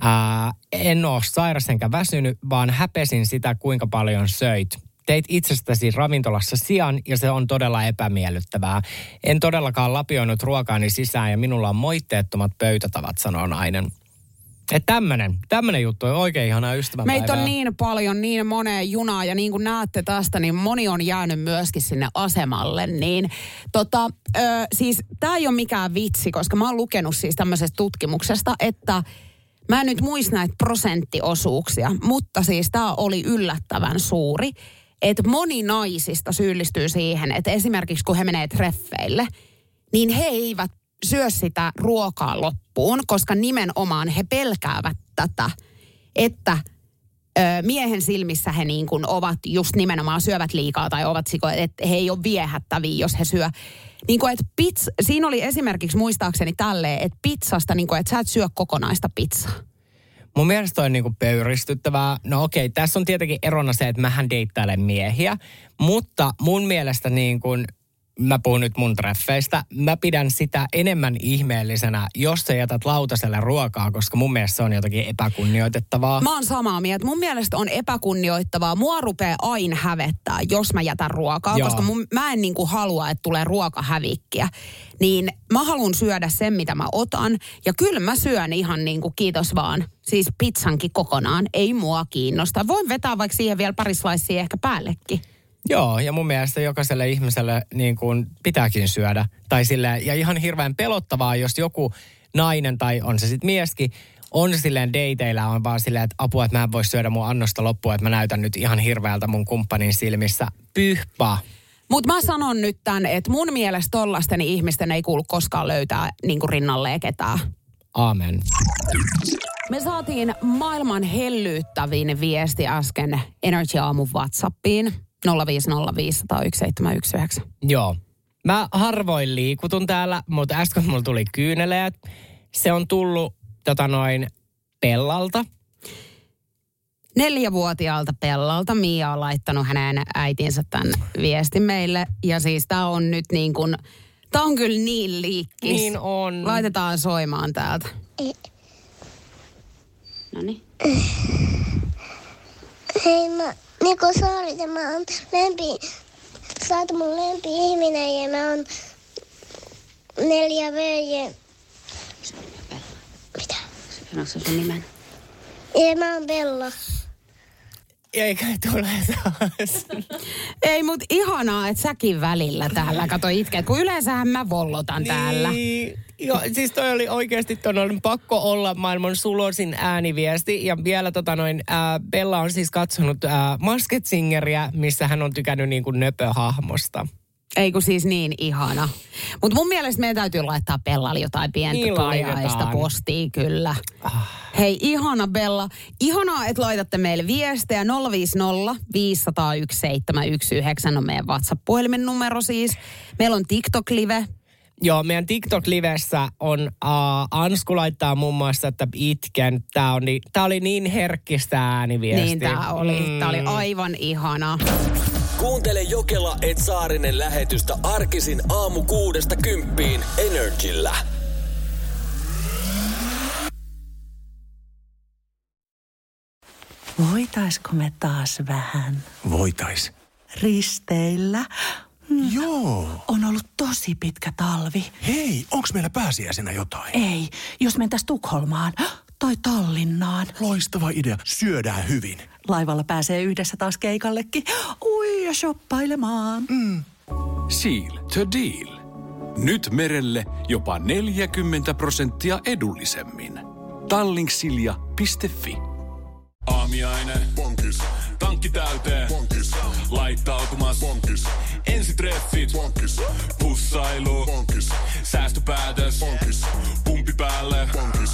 Ää, en ole sairas enkä väsynyt, vaan häpesin sitä, kuinka paljon söit. Teit itsestäsi ravintolassa sijan ja se on todella epämiellyttävää. En todellakaan lapioinut ruokaani sisään ja minulla on moitteettomat pöytätavat, sanoo nainen. Että tämmönen, tämmönen juttu on oikein ihana ystävänpäivää. Meitä on niin paljon, niin moneen junaa ja niin kuin näette tästä, niin moni on jäänyt myöskin sinne asemalle. Niin tota, ö, siis tämä ei ole mikään vitsi, koska mä oon lukenut siis tämmöisestä tutkimuksesta, että mä en nyt muista näitä prosenttiosuuksia, mutta siis tämä oli yllättävän suuri, että moni naisista syyllistyy siihen, että esimerkiksi kun he menee treffeille, niin he eivät syö sitä ruokaa loppuun, koska nimenomaan he pelkäävät tätä, että miehen silmissä he niin kuin ovat just nimenomaan syövät liikaa tai ovat siko, että he ei ole viehättäviä, jos he syö. Niin kuin, että pizza, siinä oli esimerkiksi muistaakseni tälleen, että pizzasta, niin kuin, että sä et syö kokonaista pizzaa. Mun mielestä toi on niinku pöyristyttävää. No okei, tässä on tietenkin erona se, että mähän deittailen miehiä, mutta mun mielestä niin kuin, mä puhun nyt mun treffeistä, mä pidän sitä enemmän ihmeellisenä, jos sä jätät lautaselle ruokaa, koska mun mielestä se on jotakin epäkunnioitettavaa. Mä oon samaa mieltä. Mun mielestä on epäkunnioittavaa. Mua rupeaa aina hävettää, jos mä jätän ruokaa, Joo. koska mun, mä en niinku halua, että tulee ruokahävikkiä. Niin mä haluan syödä sen, mitä mä otan. Ja kyllä mä syön ihan niinku kiitos vaan. Siis pizzankin kokonaan. Ei mua kiinnosta. Voin vetää vaikka siihen vielä pari slicea ehkä päällekin. Joo, ja mun mielestä jokaiselle ihmiselle niin kuin pitääkin syödä. Tai sille, ja ihan hirveän pelottavaa, jos joku nainen tai on se sitten mieskin, on silleen dateilla on vaan silleen, että apua, että mä en voi syödä mun annosta loppua, että mä näytän nyt ihan hirveältä mun kumppanin silmissä. Pyhpa. Mutta mä sanon nyt tämän, että mun mielestä tollasten ihmisten ei kuulu koskaan löytää niinku rinnalleen ketään. Amen. Me saatiin maailman hellyyttävin viesti äsken Energy Aamun Whatsappiin 050501719. Joo. Mä harvoin liikutun täällä, mutta äsken mulla tuli kyyneleet. Se on tullut tota noin pellalta. Neljävuotiaalta Pellalta Mia on laittanut hänen äitinsä tämän viestin meille. Ja siis tää on nyt niin kuin, tää on kyllä niin liikkis. Niin on. Laitetaan soimaan täältä. Noniin. Hei, mä Niko Saarit ja mä oon lempi, sä oot mun lempi ihminen ja mä oon neljä V. Sanoiko se sun nimen? Ja mä oon Bella. Eikä tule taas. Ei, mut ihanaa, että säkin välillä täällä kato itket, kun yleensähän mä vollotan täällä. Niin. Joo, siis toi oli oikeasti ton pakko olla maailman sulosin ääniviesti. Ja vielä tota noin, ää, Bella on siis katsonut ää, Masked Singeriä, missä hän on tykännyt niin kuin nöpöhahmosta. Ei kun siis niin ihana. Mutta mun mielestä meidän täytyy laittaa Bellalle jotain pientä Niin tuliaista postia kyllä. Hei, ihana Bella. Ihanaa, että laitatte meille viestejä. 050 501 719 on meidän WhatsApp-puhelimen numero siis. Meillä on TikTok-live. Joo, meidän TikTok-livessä on, uh, Ansku laittaa muun muassa, että itken. Ni- tää oli niin herkkistä ääniviestiä. Niin tää oli. Mm. Tää oli aivan ihana. Kuuntele Jokela et Saarinen lähetystä arkisin aamu kuudesta kymppiin Energillä. Voitaisko me taas vähän Voitais. risteillä? Mm. Joo. On ollut tosi pitkä talvi. Hei, onks meillä pääsiäisenä jotain? Ei, jos mentäis Tukholmaan tai Tallinnaan. Loistava idea. Syödään hyvin. Laivalla pääsee yhdessä taas keikallekin. Ui ja shoppailemaan. Mm. Seal to deal. Nyt merelle jopa 40 prosenttia edullisemmin. Tallingsilja.fi Aamiaine. Bonkis. Tankki täyteen. Bonkis. Laittautumas. Bonkis. Ensitreffit. Bonkis. Pussailu. Bonkis. Säästöpäätös. Bonkis. Pumpi päälle. Bonkis.